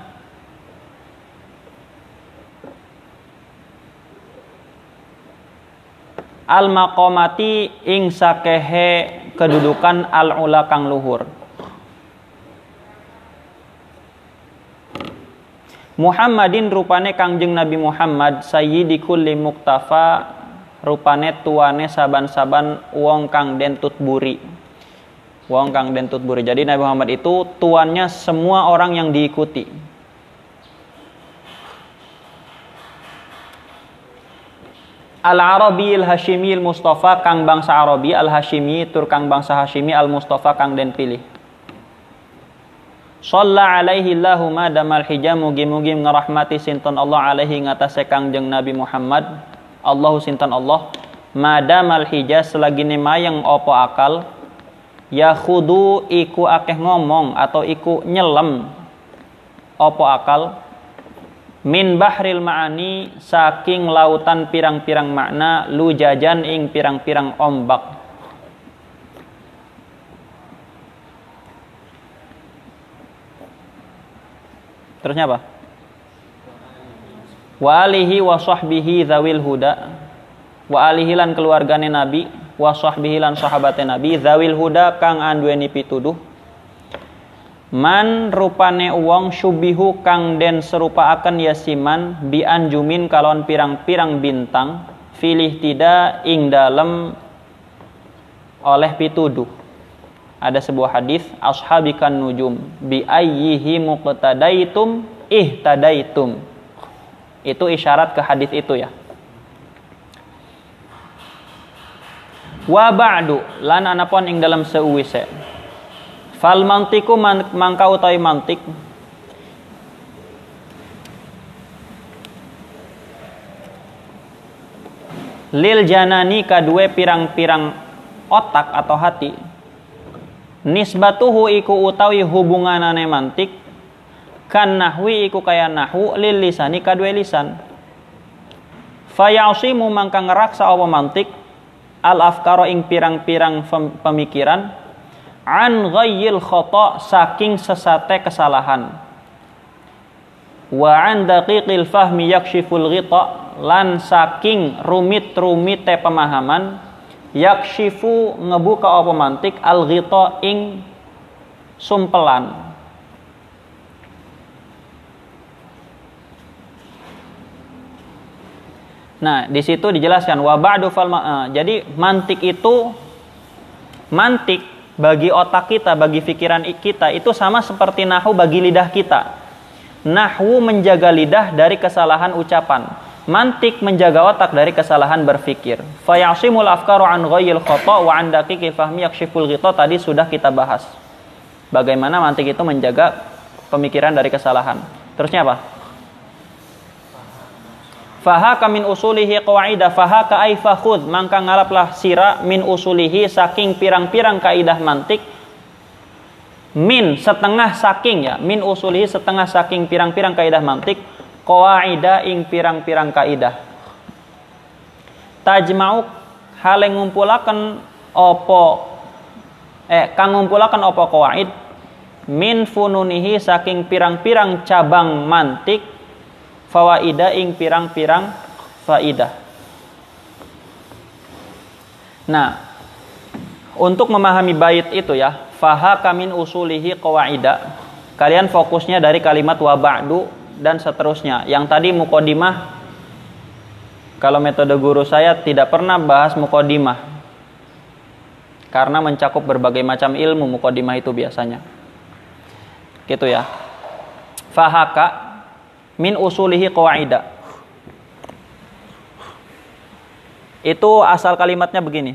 al maqamati ing sakehe kedudukan al ula kang luhur Muhammadin rupane kangjeng Nabi Muhammad sayyidi kulli muktafa rupane tuane saban-saban wong kang den buri wong kang den buri jadi Nabi Muhammad itu tuannya semua orang yang diikuti. Al-Arabi al-Hashimi al-Mustafa kang bangsa Arabi al-Hashimi tur kang bangsa Hashimi al-Mustafa kang den pilih Shalla alaihi Allahumma damal hijam mugi-mugi ngerahmati sinton Allah alaihi ngatasé Kangjeng Nabi Muhammad. Allahu sintan Allah madamal hijaz selagi mayang opo akal? Ya khudu iku akeh ngomong atau iku nyelem opo akal? Min bahril ma'ani saking lautan pirang-pirang makna lu jajan ing pirang-pirang ombak terusnya apa? Wa alihi wa sahbihi zawil huda. Wa alihi lan keluargane nabi wa sahbihi lan sahabate nabi zawil huda kang anduweni pituduh. Man rupane uang syubihu kang den serupa akan yasiman bi anjumin kalon pirang-pirang bintang filih tidak ing dalem oleh pituduh ada sebuah hadis ashabikan nujum bi ayyihi muqtadaitum ihtadaitum itu isyarat ke hadis itu ya. Wa ba'du lan anapun ing dalam seuwise. Fal mantiku man, utawi mantik lil janani kadue pirang-pirang otak atau hati nisbatuhu iku utawi hubunganane mantik kan nahwi iku kaya nahwu lil lisani kadue lisan. Fayasimu mangka ngeraksa apa mantik? Al afkaro ing pirang-pirang pemikiran an ghayyil khata saking sesate kesalahan. Wa an daqiqil fahmi yakshiful ghita lan saking rumit-rumite pemahaman yakshifu ngebuka apa mantik al ghita ing sumpelan Nah, di situ dijelaskan wa ba'du fal uh, jadi mantik itu mantik bagi otak kita, bagi pikiran kita itu sama seperti nahu bagi lidah kita. Nahwu menjaga lidah dari kesalahan ucapan. Mantik menjaga otak dari kesalahan berfikir. Fayasimul afkaru an ghayyil khata wa an daqiqi fahmi yakshiful ghita tadi sudah kita bahas. Bagaimana mantik itu menjaga pemikiran dari kesalahan. Terusnya apa? Fahaka min usulihi qawaida fahaka ay fakhud mangka ngalaplah sira min usulihi saking pirang-pirang kaidah mantik min setengah saking ya min usulihi setengah saking pirang-pirang kaidah mantik qawaida ing pirang-pirang kaidah tajma'u hale ngumpulaken opo eh kang ngumpulaken opo qawaid min fununihi saking pirang-pirang cabang mantik fawaida ing pirang-pirang faidah. Nah, untuk memahami bait itu ya, faha kamin usulihi qawaida. Kalian fokusnya dari kalimat wa ba'du dan seterusnya. Yang tadi mukodimah kalau metode guru saya tidak pernah bahas mukodimah. Karena mencakup berbagai macam ilmu mukodimah itu biasanya. Gitu ya. Fahaka min usulihi qawaida. Itu asal kalimatnya begini.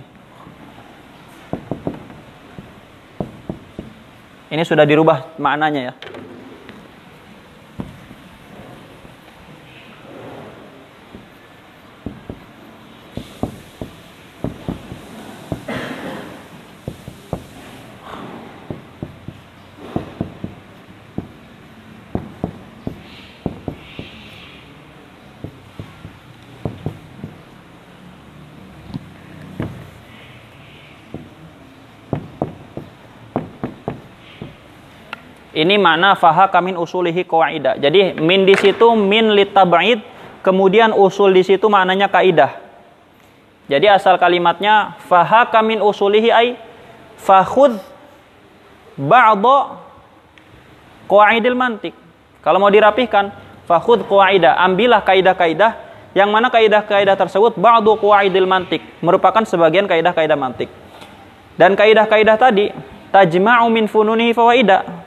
Ini sudah dirubah maknanya ya. Ini makna faha kamin usulihi kaidah. Jadi min di situ min litab'id, kemudian usul di situ maknanya kaidah. Jadi asal kalimatnya faha kamin usulihi ay fakhud ba'dha qawaidil mantik. Kalau mau dirapihkan, fakhud qawaidah, ambillah kaidah-kaidah yang mana kaidah-kaidah tersebut ba'du qawaidil mantik, merupakan sebagian kaidah-kaidah mantik. Dan kaidah-kaidah tadi tajma'u min fununihi fawaida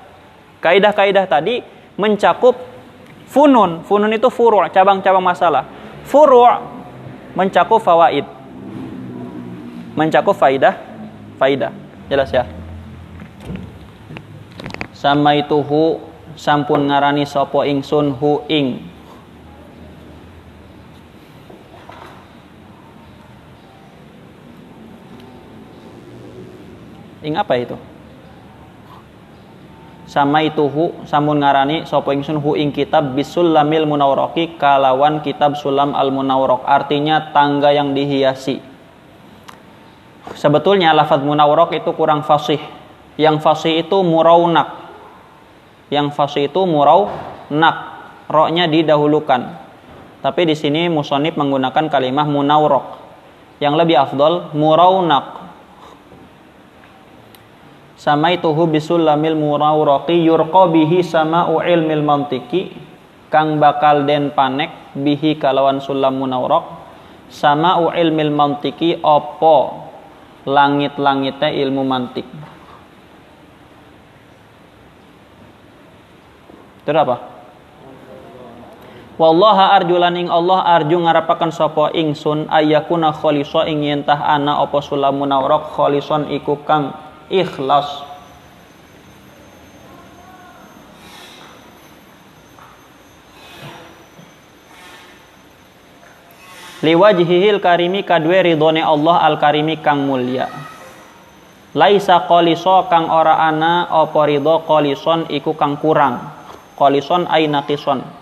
Kaidah-kaidah tadi mencakup funun. Funun itu furu' cabang-cabang masalah. Furu' mencakup fawaid. Mencakup faidah, faidah. Jelas ya? Sama itu hu sampun ngarani sopo ingsun hu ing ing apa itu sama itu hu samun ngarani sapa ingsun hu ing kitab bisulamil munawroki kalawan kitab sulam al munawrok artinya tangga yang dihiasi. Sebetulnya lafadz munawrok itu kurang fasih. Yang fasih itu muraunak. Yang fasih itu muraunak. Roknya didahulukan. Tapi di sini musonib menggunakan kalimat munawrok. Yang lebih afdol muraunak sama itu bisulamil murawraqi yurqa bihi sama'u ilmil mantiki. Kang bakal den panek bihi kalawan sulam munawraq. Sama'u ilmil mantiki opo langit-langitnya ilmu mantik. Itu apa? Wallaha arjulan ing Allah arju ngarapakan ingsun ayakuna khalisa ing ana apa sulam munawraq khalison iku kang ikhlas. Liwajhihil karimi kadwe ridone Allah al karimi kang mulia. Laisa qaliso kang ora ana apa ridho qalison iku kang kurang. Qalison aina qison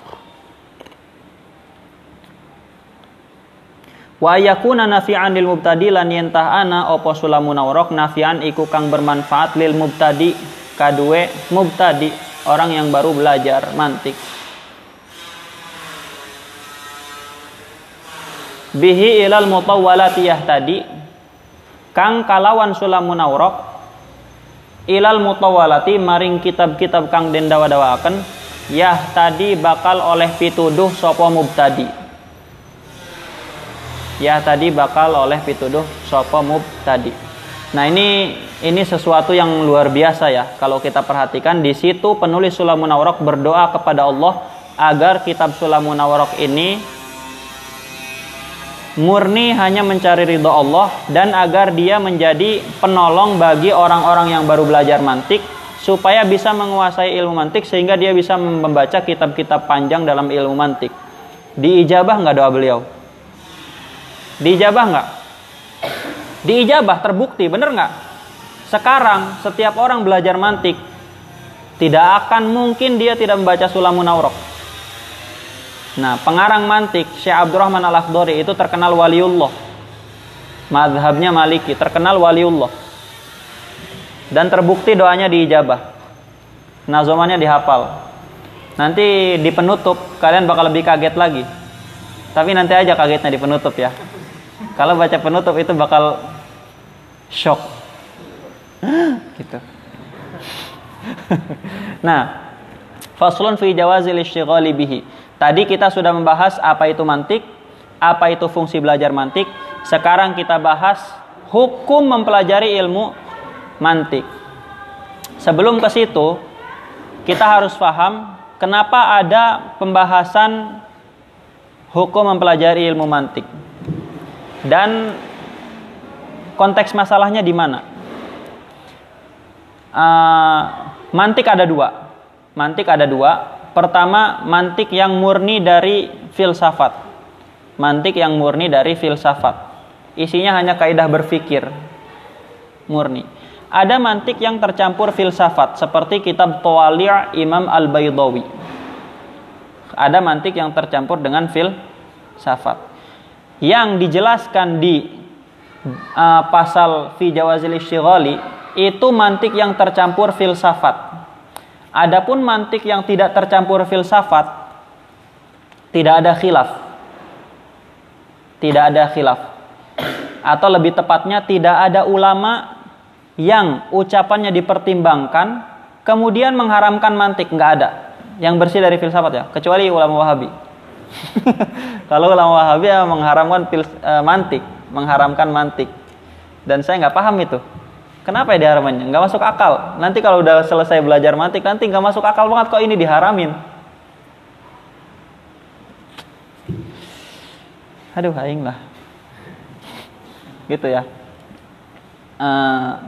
Wa yakuna nafi'an lil mubtadi lan yentah ana apa sulamun awrok nafi'an iku kang bermanfaat lil mubtadi kadue mubtadi orang yang baru belajar mantik. Bihi ilal mutawwalatiyah tadi kang kalawan sulamun awrok ilal mutawalati maring kitab-kitab kang den dawa-dawaaken yah tadi bakal oleh pituduh sapa mubtadi ya tadi bakal oleh pituduh sopo mub tadi. Nah ini ini sesuatu yang luar biasa ya. Kalau kita perhatikan di situ penulis Sulamun Awrok berdoa kepada Allah agar kitab Sulamun Awrok ini murni hanya mencari ridho Allah dan agar dia menjadi penolong bagi orang-orang yang baru belajar mantik supaya bisa menguasai ilmu mantik sehingga dia bisa membaca kitab-kitab panjang dalam ilmu mantik. Diijabah nggak doa beliau? Diijabah nggak? Diijabah terbukti, bener nggak? Sekarang setiap orang belajar mantik tidak akan mungkin dia tidak membaca Sulamun Aurok. Nah, pengarang mantik Syekh Abdurrahman Al-Akhdari itu terkenal waliullah. Madhabnya Maliki, terkenal waliullah. Dan terbukti doanya diijabah. Nazomannya dihafal. Nanti di penutup kalian bakal lebih kaget lagi. Tapi nanti aja kagetnya di penutup ya. Kalau baca penutup itu bakal shock. gitu. nah, faslun fi jawazil istighali bihi. Tadi kita sudah membahas apa itu mantik, apa itu fungsi belajar mantik. Sekarang kita bahas hukum mempelajari ilmu mantik. Sebelum ke situ, kita harus paham kenapa ada pembahasan hukum mempelajari ilmu mantik dan konteks masalahnya di mana? Uh, Mantik ada dua. Mantik ada dua. Pertama, mantik yang murni dari filsafat. Mantik yang murni dari filsafat. Isinya hanya kaidah berfikir. Murni. Ada mantik yang tercampur filsafat seperti kitab Tawali' Imam Al-Baydawi. Ada mantik yang tercampur dengan filsafat. Yang dijelaskan di uh, pasal fi jawazil istighali itu mantik yang tercampur filsafat. Adapun mantik yang tidak tercampur filsafat tidak ada khilaf. Tidak ada khilaf. Atau lebih tepatnya tidak ada ulama yang ucapannya dipertimbangkan kemudian mengharamkan mantik, nggak ada. Yang bersih dari filsafat ya, kecuali ulama Wahabi. [LAUGHS] Kalau ulama Wahabi ya mengharamkan fils, uh, mantik, mengharamkan mantik. Dan saya nggak paham itu. Kenapa ya diharamannya? Nggak masuk akal. Nanti kalau udah selesai belajar mantik, nanti nggak masuk akal banget kok ini diharamin. Aduh, aing lah. Gitu ya. Uh,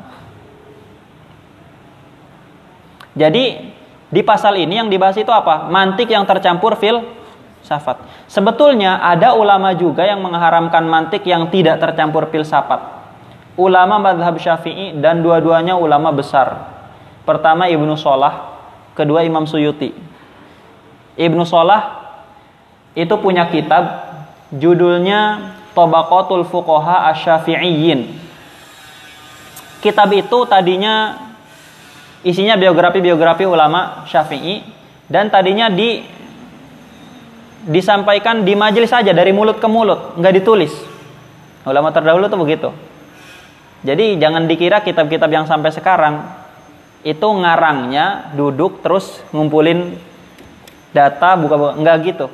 jadi di pasal ini yang dibahas itu apa? Mantik yang tercampur fil safat. Sebetulnya ada ulama juga yang mengharamkan mantik yang tidak tercampur filsafat ulama madhab syafi'i dan dua-duanya ulama besar. Pertama Ibnu Solah, kedua Imam Suyuti. Ibnu Solah itu punya kitab judulnya Tobaqatul Fuqaha Asyafi'iyyin. Kitab itu tadinya isinya biografi-biografi ulama Syafi'i dan tadinya di disampaikan di majelis saja dari mulut ke mulut, nggak ditulis. Ulama terdahulu tuh begitu. Jadi jangan dikira kitab-kitab yang sampai sekarang itu ngarangnya duduk terus ngumpulin data buka-buka enggak gitu.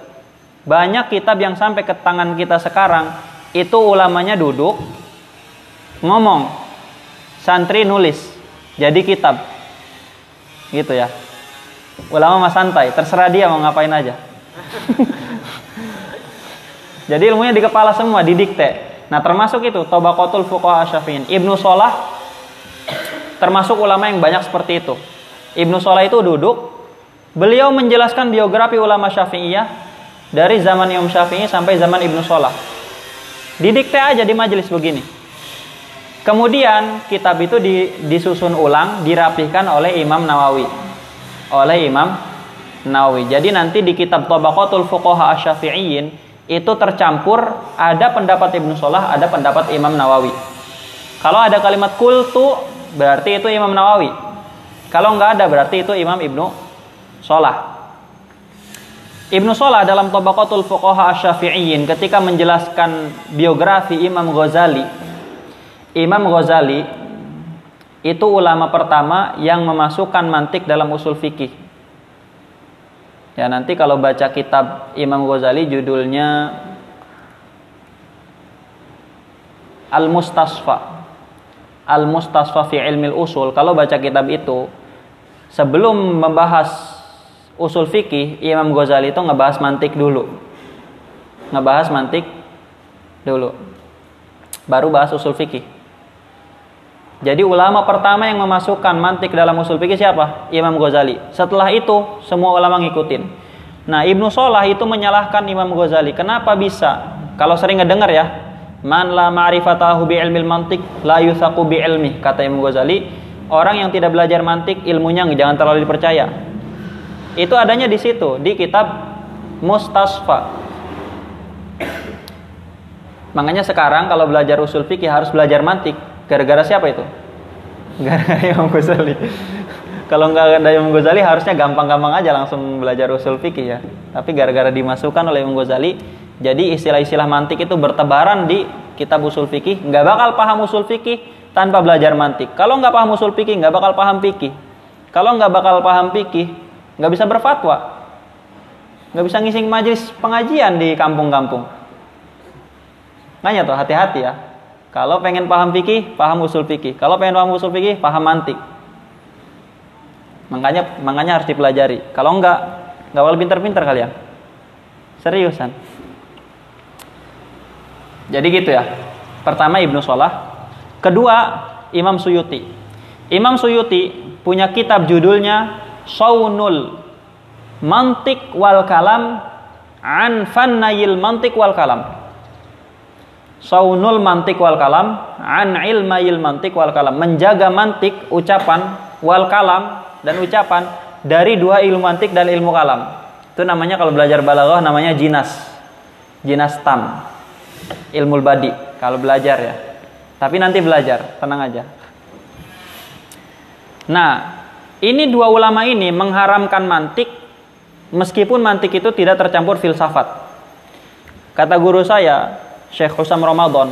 Banyak kitab yang sampai ke tangan kita sekarang itu ulamanya duduk ngomong santri nulis jadi kitab gitu ya ulama mah santai terserah dia mau ngapain aja [LAUGHS] jadi ilmunya di kepala semua didikte Nah termasuk itu Tobakotul Fuqaha Syafi'in. Ibnu Solah termasuk ulama yang banyak seperti itu. Ibnu Solah itu duduk, beliau menjelaskan biografi ulama Syafi'iyah dari zaman Imam Syafi'i sampai zaman Ibnu Solah. Didikte aja di majelis begini. Kemudian kitab itu disusun ulang, dirapihkan oleh Imam Nawawi. Oleh Imam Nawawi. Jadi nanti di kitab Tabaqatul Fuqaha Asy-Syafi'iyyin itu tercampur ada pendapat Ibnu Solah, ada pendapat Imam Nawawi. Kalau ada kalimat kultu berarti itu Imam Nawawi. Kalau nggak ada berarti itu Imam Ibnu Solah. Ibnu Solah dalam Tabaqatul Fuqaha Asy-Syafi'iyyin ketika menjelaskan biografi Imam Ghazali, Imam Ghazali itu ulama pertama yang memasukkan mantik dalam usul fikih. Ya nanti kalau baca kitab Imam Ghazali judulnya Al-Mustasfa. Al-Mustasfa fi ilmil usul. Kalau baca kitab itu sebelum membahas usul fikih, Imam Ghazali itu ngebahas mantik dulu. Ngebahas mantik dulu. Baru bahas usul fikih. Jadi ulama pertama yang memasukkan mantik dalam usul fikih siapa? Imam Ghazali. Setelah itu semua ulama ngikutin. Nah Ibnu Solah itu menyalahkan Imam Ghazali. Kenapa bisa? Kalau sering ngedengar ya, man la ma'rifatahu bi ilmil mantik la yuthaku bi ilmi kata Imam Ghazali. Orang yang tidak belajar mantik ilmunya jangan terlalu dipercaya. Itu adanya di situ di kitab Mustasfa. Makanya sekarang kalau belajar usul fikih harus belajar mantik Gara-gara siapa itu? Gara-gara [LAUGHS] Imam Ghazali. Kalau nggak ada Imam Ghazali harusnya gampang-gampang aja langsung belajar usul fikih ya. Tapi gara-gara dimasukkan oleh Imam Ghazali, jadi istilah-istilah mantik itu bertebaran di kitab usul fikih. Nggak bakal paham usul fikih tanpa belajar mantik. Kalau nggak paham usul fikih, nggak bakal paham fikih. Kalau nggak bakal paham fikih, nggak bisa berfatwa. Nggak bisa ngisi majelis pengajian di kampung-kampung. Nanya tuh hati-hati ya. Kalau pengen paham fikih, paham usul fikih. Kalau pengen paham usul fikih, paham mantik. Makanya makanya harus dipelajari. Kalau enggak, enggak boleh pinter-pinter kalian. Seriusan. Jadi gitu ya. Pertama Ibnu Salah, kedua Imam Suyuti. Imam Suyuti punya kitab judulnya Saunul Mantik wal Kalam an Fannayil Mantik wal Kalam. Saunul Mantik wal Kalam an Ilmayil Mantik wal Kalam. Menjaga mantik, ucapan, wal kalam dan ucapan dari dua ilmu mantik dan ilmu kalam. Itu namanya kalau belajar balaghah namanya jinas. Jinas tam. Ilmu badi kalau belajar ya. Tapi nanti belajar, tenang aja. Nah, ini dua ulama ini mengharamkan mantik meskipun mantik itu tidak tercampur filsafat. Kata guru saya, Syekh Husam Ramadan,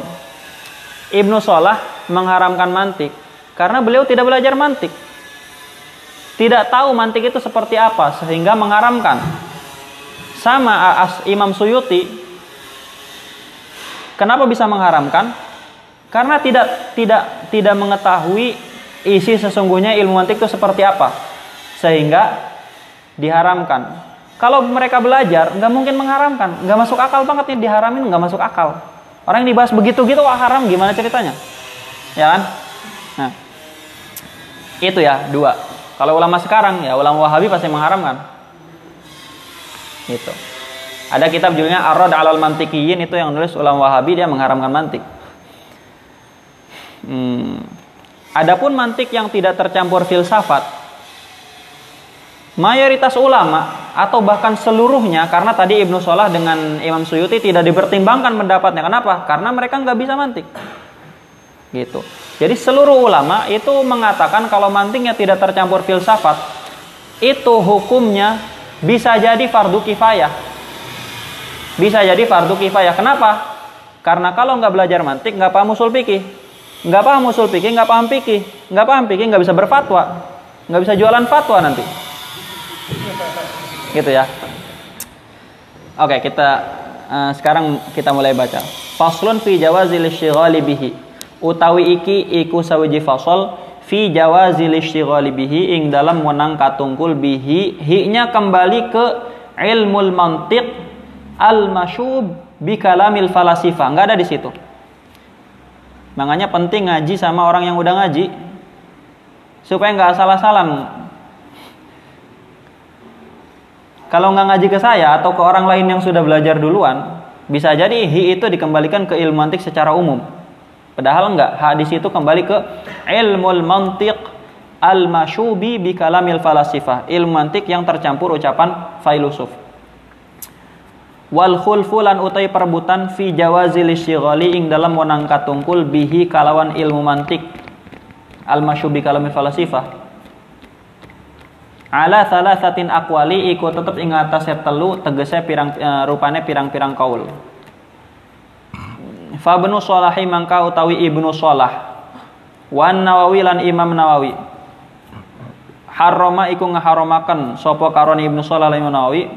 Ibnu Salah mengharamkan mantik karena beliau tidak belajar mantik. Tidak tahu mantik itu seperti apa sehingga mengharamkan. Sama As Imam Suyuti Kenapa bisa mengharamkan? Karena tidak tidak tidak mengetahui isi sesungguhnya ilmu mantik itu seperti apa, sehingga diharamkan. Kalau mereka belajar, nggak mungkin mengharamkan, nggak masuk akal banget nih diharamin, nggak masuk akal. Orang yang dibahas begitu gitu wah haram gimana ceritanya? Ya kan? Nah, itu ya dua. Kalau ulama sekarang ya ulama Wahabi pasti mengharamkan. Itu. Ada kitab judulnya Arad alal Mantikiyin itu yang nulis ulama Wahabi dia mengharamkan mantik. Hmm. Adapun mantik yang tidak tercampur filsafat, mayoritas ulama atau bahkan seluruhnya karena tadi Ibnu Solah dengan Imam Suyuti tidak dipertimbangkan pendapatnya. Kenapa? Karena mereka nggak bisa mantik. Gitu. Jadi seluruh ulama itu mengatakan kalau mantingnya tidak tercampur filsafat, itu hukumnya bisa jadi fardu kifayah bisa jadi fardu kifayah. Kenapa? Karena kalau nggak belajar mantik, nggak paham usul fikih. Nggak paham usul fikih, nggak paham fikih. Nggak paham fikih, nggak bisa berfatwa. Nggak bisa jualan fatwa nanti. Gitu ya. Oke, kita uh, sekarang kita mulai baca. Faslun fi jawazil isyighali bihi. Utawi iki iku sawiji fasal fi jawazil isyighali bihi ing dalam menang katungkul bihi hi-nya kembali ke ilmu mantiq al-masyub bi kalamil falasifa. Enggak ada di situ. Makanya penting ngaji sama orang yang udah ngaji supaya nggak salah-salah. Kalau nggak ngaji ke saya atau ke orang lain yang sudah belajar duluan, bisa jadi hi itu dikembalikan ke ilmu mantik secara umum. Padahal enggak, hadis itu kembali ke ilmu mantiq al-masyubi bi kalamil falasifah, ilmu mantik yang tercampur ucapan filosof wal khulfu lan utai perebutan fi jawazil syighali ing dalam wenang katungkul bihi kalawan ilmu mantik al masyubi kalami falasifah ala satin akwali iku tetep ing atase telu tegese pirang uh, rupane pirang-pirang kaul. Fa ibnu salahi mangka utawi ibnu salah wan nawawi lan imam nawawi. Harrama iku ngaharomaken sapa karon ibnu salah lan nawawi?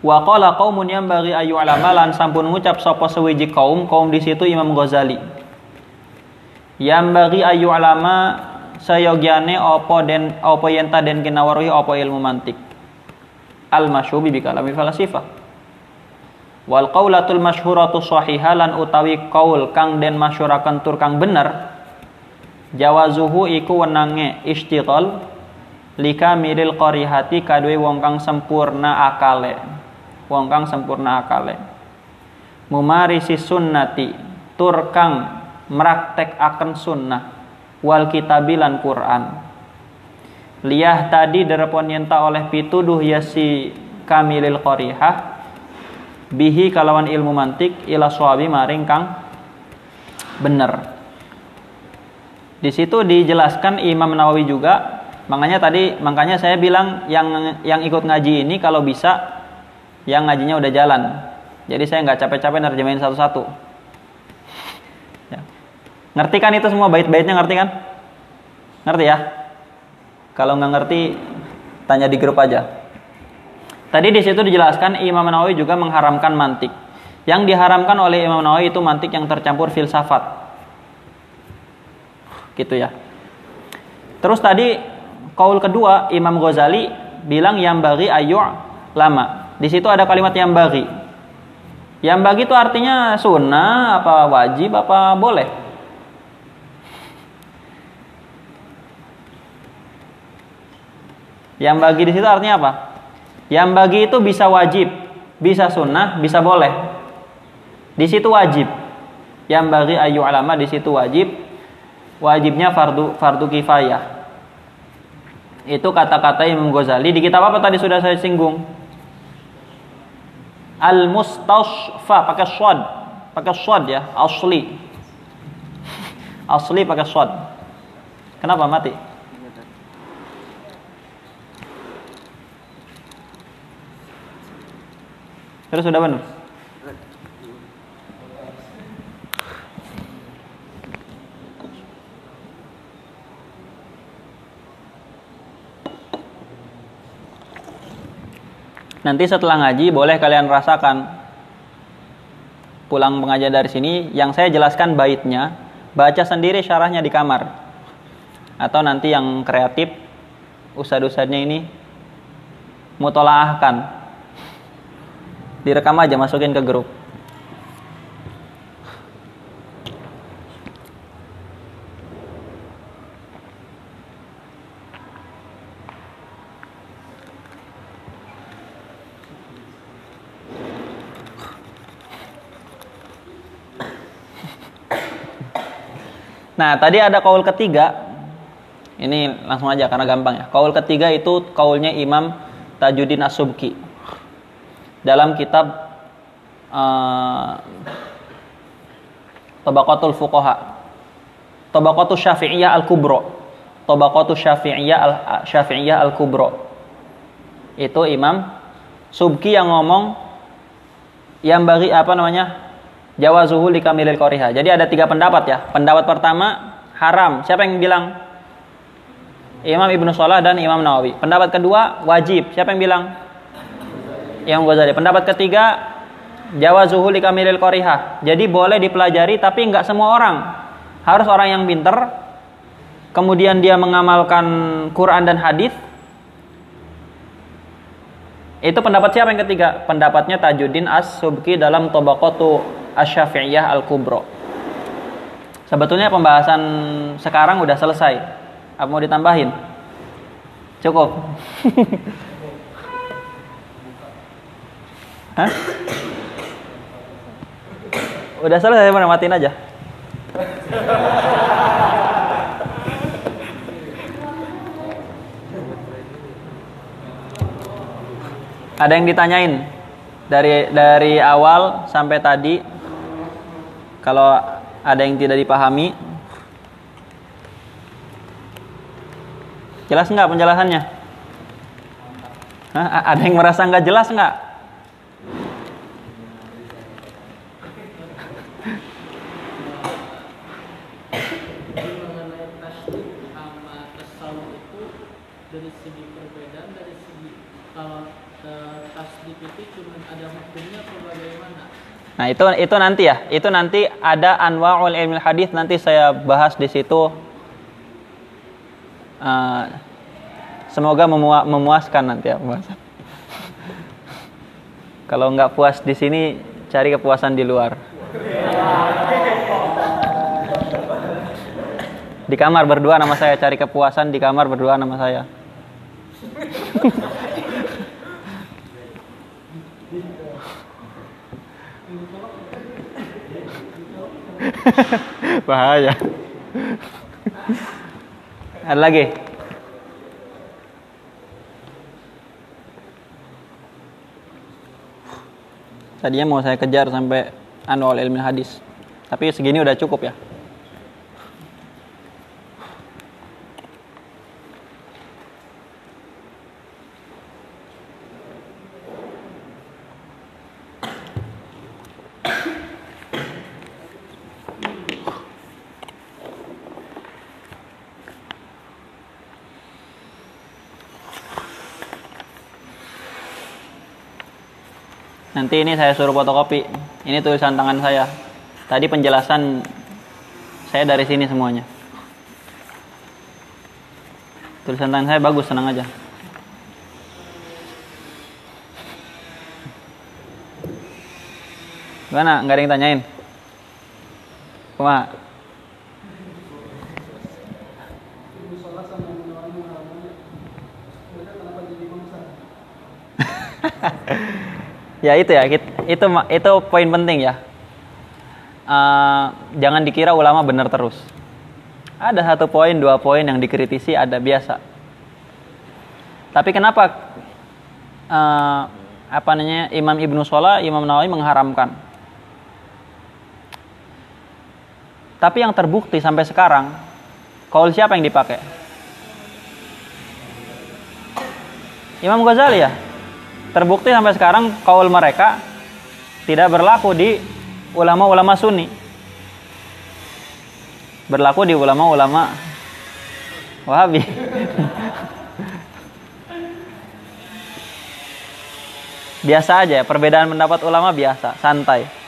Wa qala qaumun yang bagi ayu alamalan sampun ngucap sapa sewiji kaum, kaum di situ Imam Ghazali. Yang bagi ayu alama sayogiane opo den opo yenta den kinawaruhi opo ilmu mantik. Al masyubi bi kalami falasifah. Wal qaulatul masyhuratu sahihalan utawi kaul kang den masyurakan tur kang bener jawazuhu iku wenange istiqal lika miril qarihati kadwe wong kang sempurna akale wong kang sempurna akale mumarisi sunnati tur kang meraktek akan sunnah wal kitabilan Quran liyah tadi derepon yenta oleh pituduh yasi kamilil qorihah bihi kalawan ilmu mantik ila suabi maring kang bener di situ dijelaskan Imam Nawawi juga makanya tadi makanya saya bilang yang yang ikut ngaji ini kalau bisa yang ngajinya udah jalan. Jadi saya nggak capek-capek nerjemahin satu-satu. Ngerti kan itu semua bait-baitnya ngerti kan? Ngerti ya? Kalau nggak ngerti tanya di grup aja. Tadi di situ dijelaskan Imam Nawawi juga mengharamkan mantik. Yang diharamkan oleh Imam Nawawi itu mantik yang tercampur filsafat. Gitu ya. Terus tadi kaul kedua Imam Ghazali bilang yang bagi ayu lama. Di situ ada kalimat yang bagi. Yang bagi itu artinya sunnah, apa wajib, apa boleh. Yang bagi di situ artinya apa? Yang bagi itu bisa wajib, bisa sunnah, bisa boleh. Di situ wajib. Yang bagi ayu alama di situ wajib. Wajibnya fardu fardu kifayah. Itu kata-kata Imam Ghazali di kitab apa tadi sudah saya singgung? Al mustashfa pakai shad, pakai shad ya, asli. [LAUGHS] Asli pakai shad. Kenapa mati? Terus sudah benar? Nanti setelah ngaji boleh kalian rasakan pulang pengajian dari sini yang saya jelaskan baitnya, baca sendiri syarahnya di kamar. Atau nanti yang kreatif usad-usadnya ini mutolaahkan direkam aja masukin ke grup Nah, tadi ada kaul ketiga. Ini langsung aja karena gampang ya. Kaul ketiga itu kaulnya Imam Tajuddin As-Subki dalam kitab uh, Tabaqatul Fuqaha Tabaqatul Syafi'iyah Al-Kubra Tabaqatul Syafi'iyah Al Syafi'iyah Al-Kubra itu Imam Subki yang ngomong yang bagi apa namanya jawazuhu li kamilil qoriha jadi ada tiga pendapat ya. Pendapat pertama haram. Siapa yang bilang? Imam Ibnu Salah dan Imam Nawawi. Pendapat kedua wajib. Siapa yang bilang Imam Ghazali. Pendapat ketiga, Jawa li kamilil qoriha. Jadi boleh dipelajari tapi nggak semua orang. Harus orang yang pinter. Kemudian dia mengamalkan Quran dan hadis. Itu pendapat siapa yang ketiga? Pendapatnya Tajuddin As-Subki dalam Tabaqatu Asy-Syafi'iyah Al-Kubra. Sebetulnya pembahasan sekarang udah selesai. Apa mau ditambahin? Cukup. [LAUGHS] Hah? Udah selesai mana matiin aja. Ada yang ditanyain dari dari awal sampai tadi. Kalau ada yang tidak dipahami, jelas nggak penjelasannya? Hah? Ada yang merasa nggak jelas nggak? Nah, itu itu nanti ya. Itu nanti ada anwaul ilmu hadis nanti saya bahas di situ. Uh, semoga memua memuaskan nanti ya pembahasan. [LAUGHS] Kalau nggak puas di sini, cari kepuasan di luar. Di kamar berdua nama saya cari kepuasan di kamar berdua nama saya. [LAUGHS] [LAUGHS] Bahaya. Ada lagi? Tadinya mau saya kejar sampai anwal ilmu hadis. Tapi segini udah cukup ya. Nanti ini saya suruh fotokopi. Ini tulisan tangan saya. Tadi penjelasan saya dari sini semuanya. Tulisan tangan saya bagus, senang aja. Gimana? Nggak ada yang tanyain? Kuma? Ya itu ya, itu itu poin penting ya. Uh, jangan dikira ulama benar terus. Ada satu poin, dua poin yang dikritisi ada biasa. Tapi kenapa uh, apa namanya Imam Ibnu Sola, Imam Nawawi mengharamkan? Tapi yang terbukti sampai sekarang, kaul siapa yang dipakai? Imam Ghazali ya. Terbukti sampai sekarang kaul mereka tidak berlaku di ulama-ulama Sunni. Berlaku di ulama-ulama Wahabi. [LAUGHS] biasa aja, perbedaan pendapat ulama biasa, santai.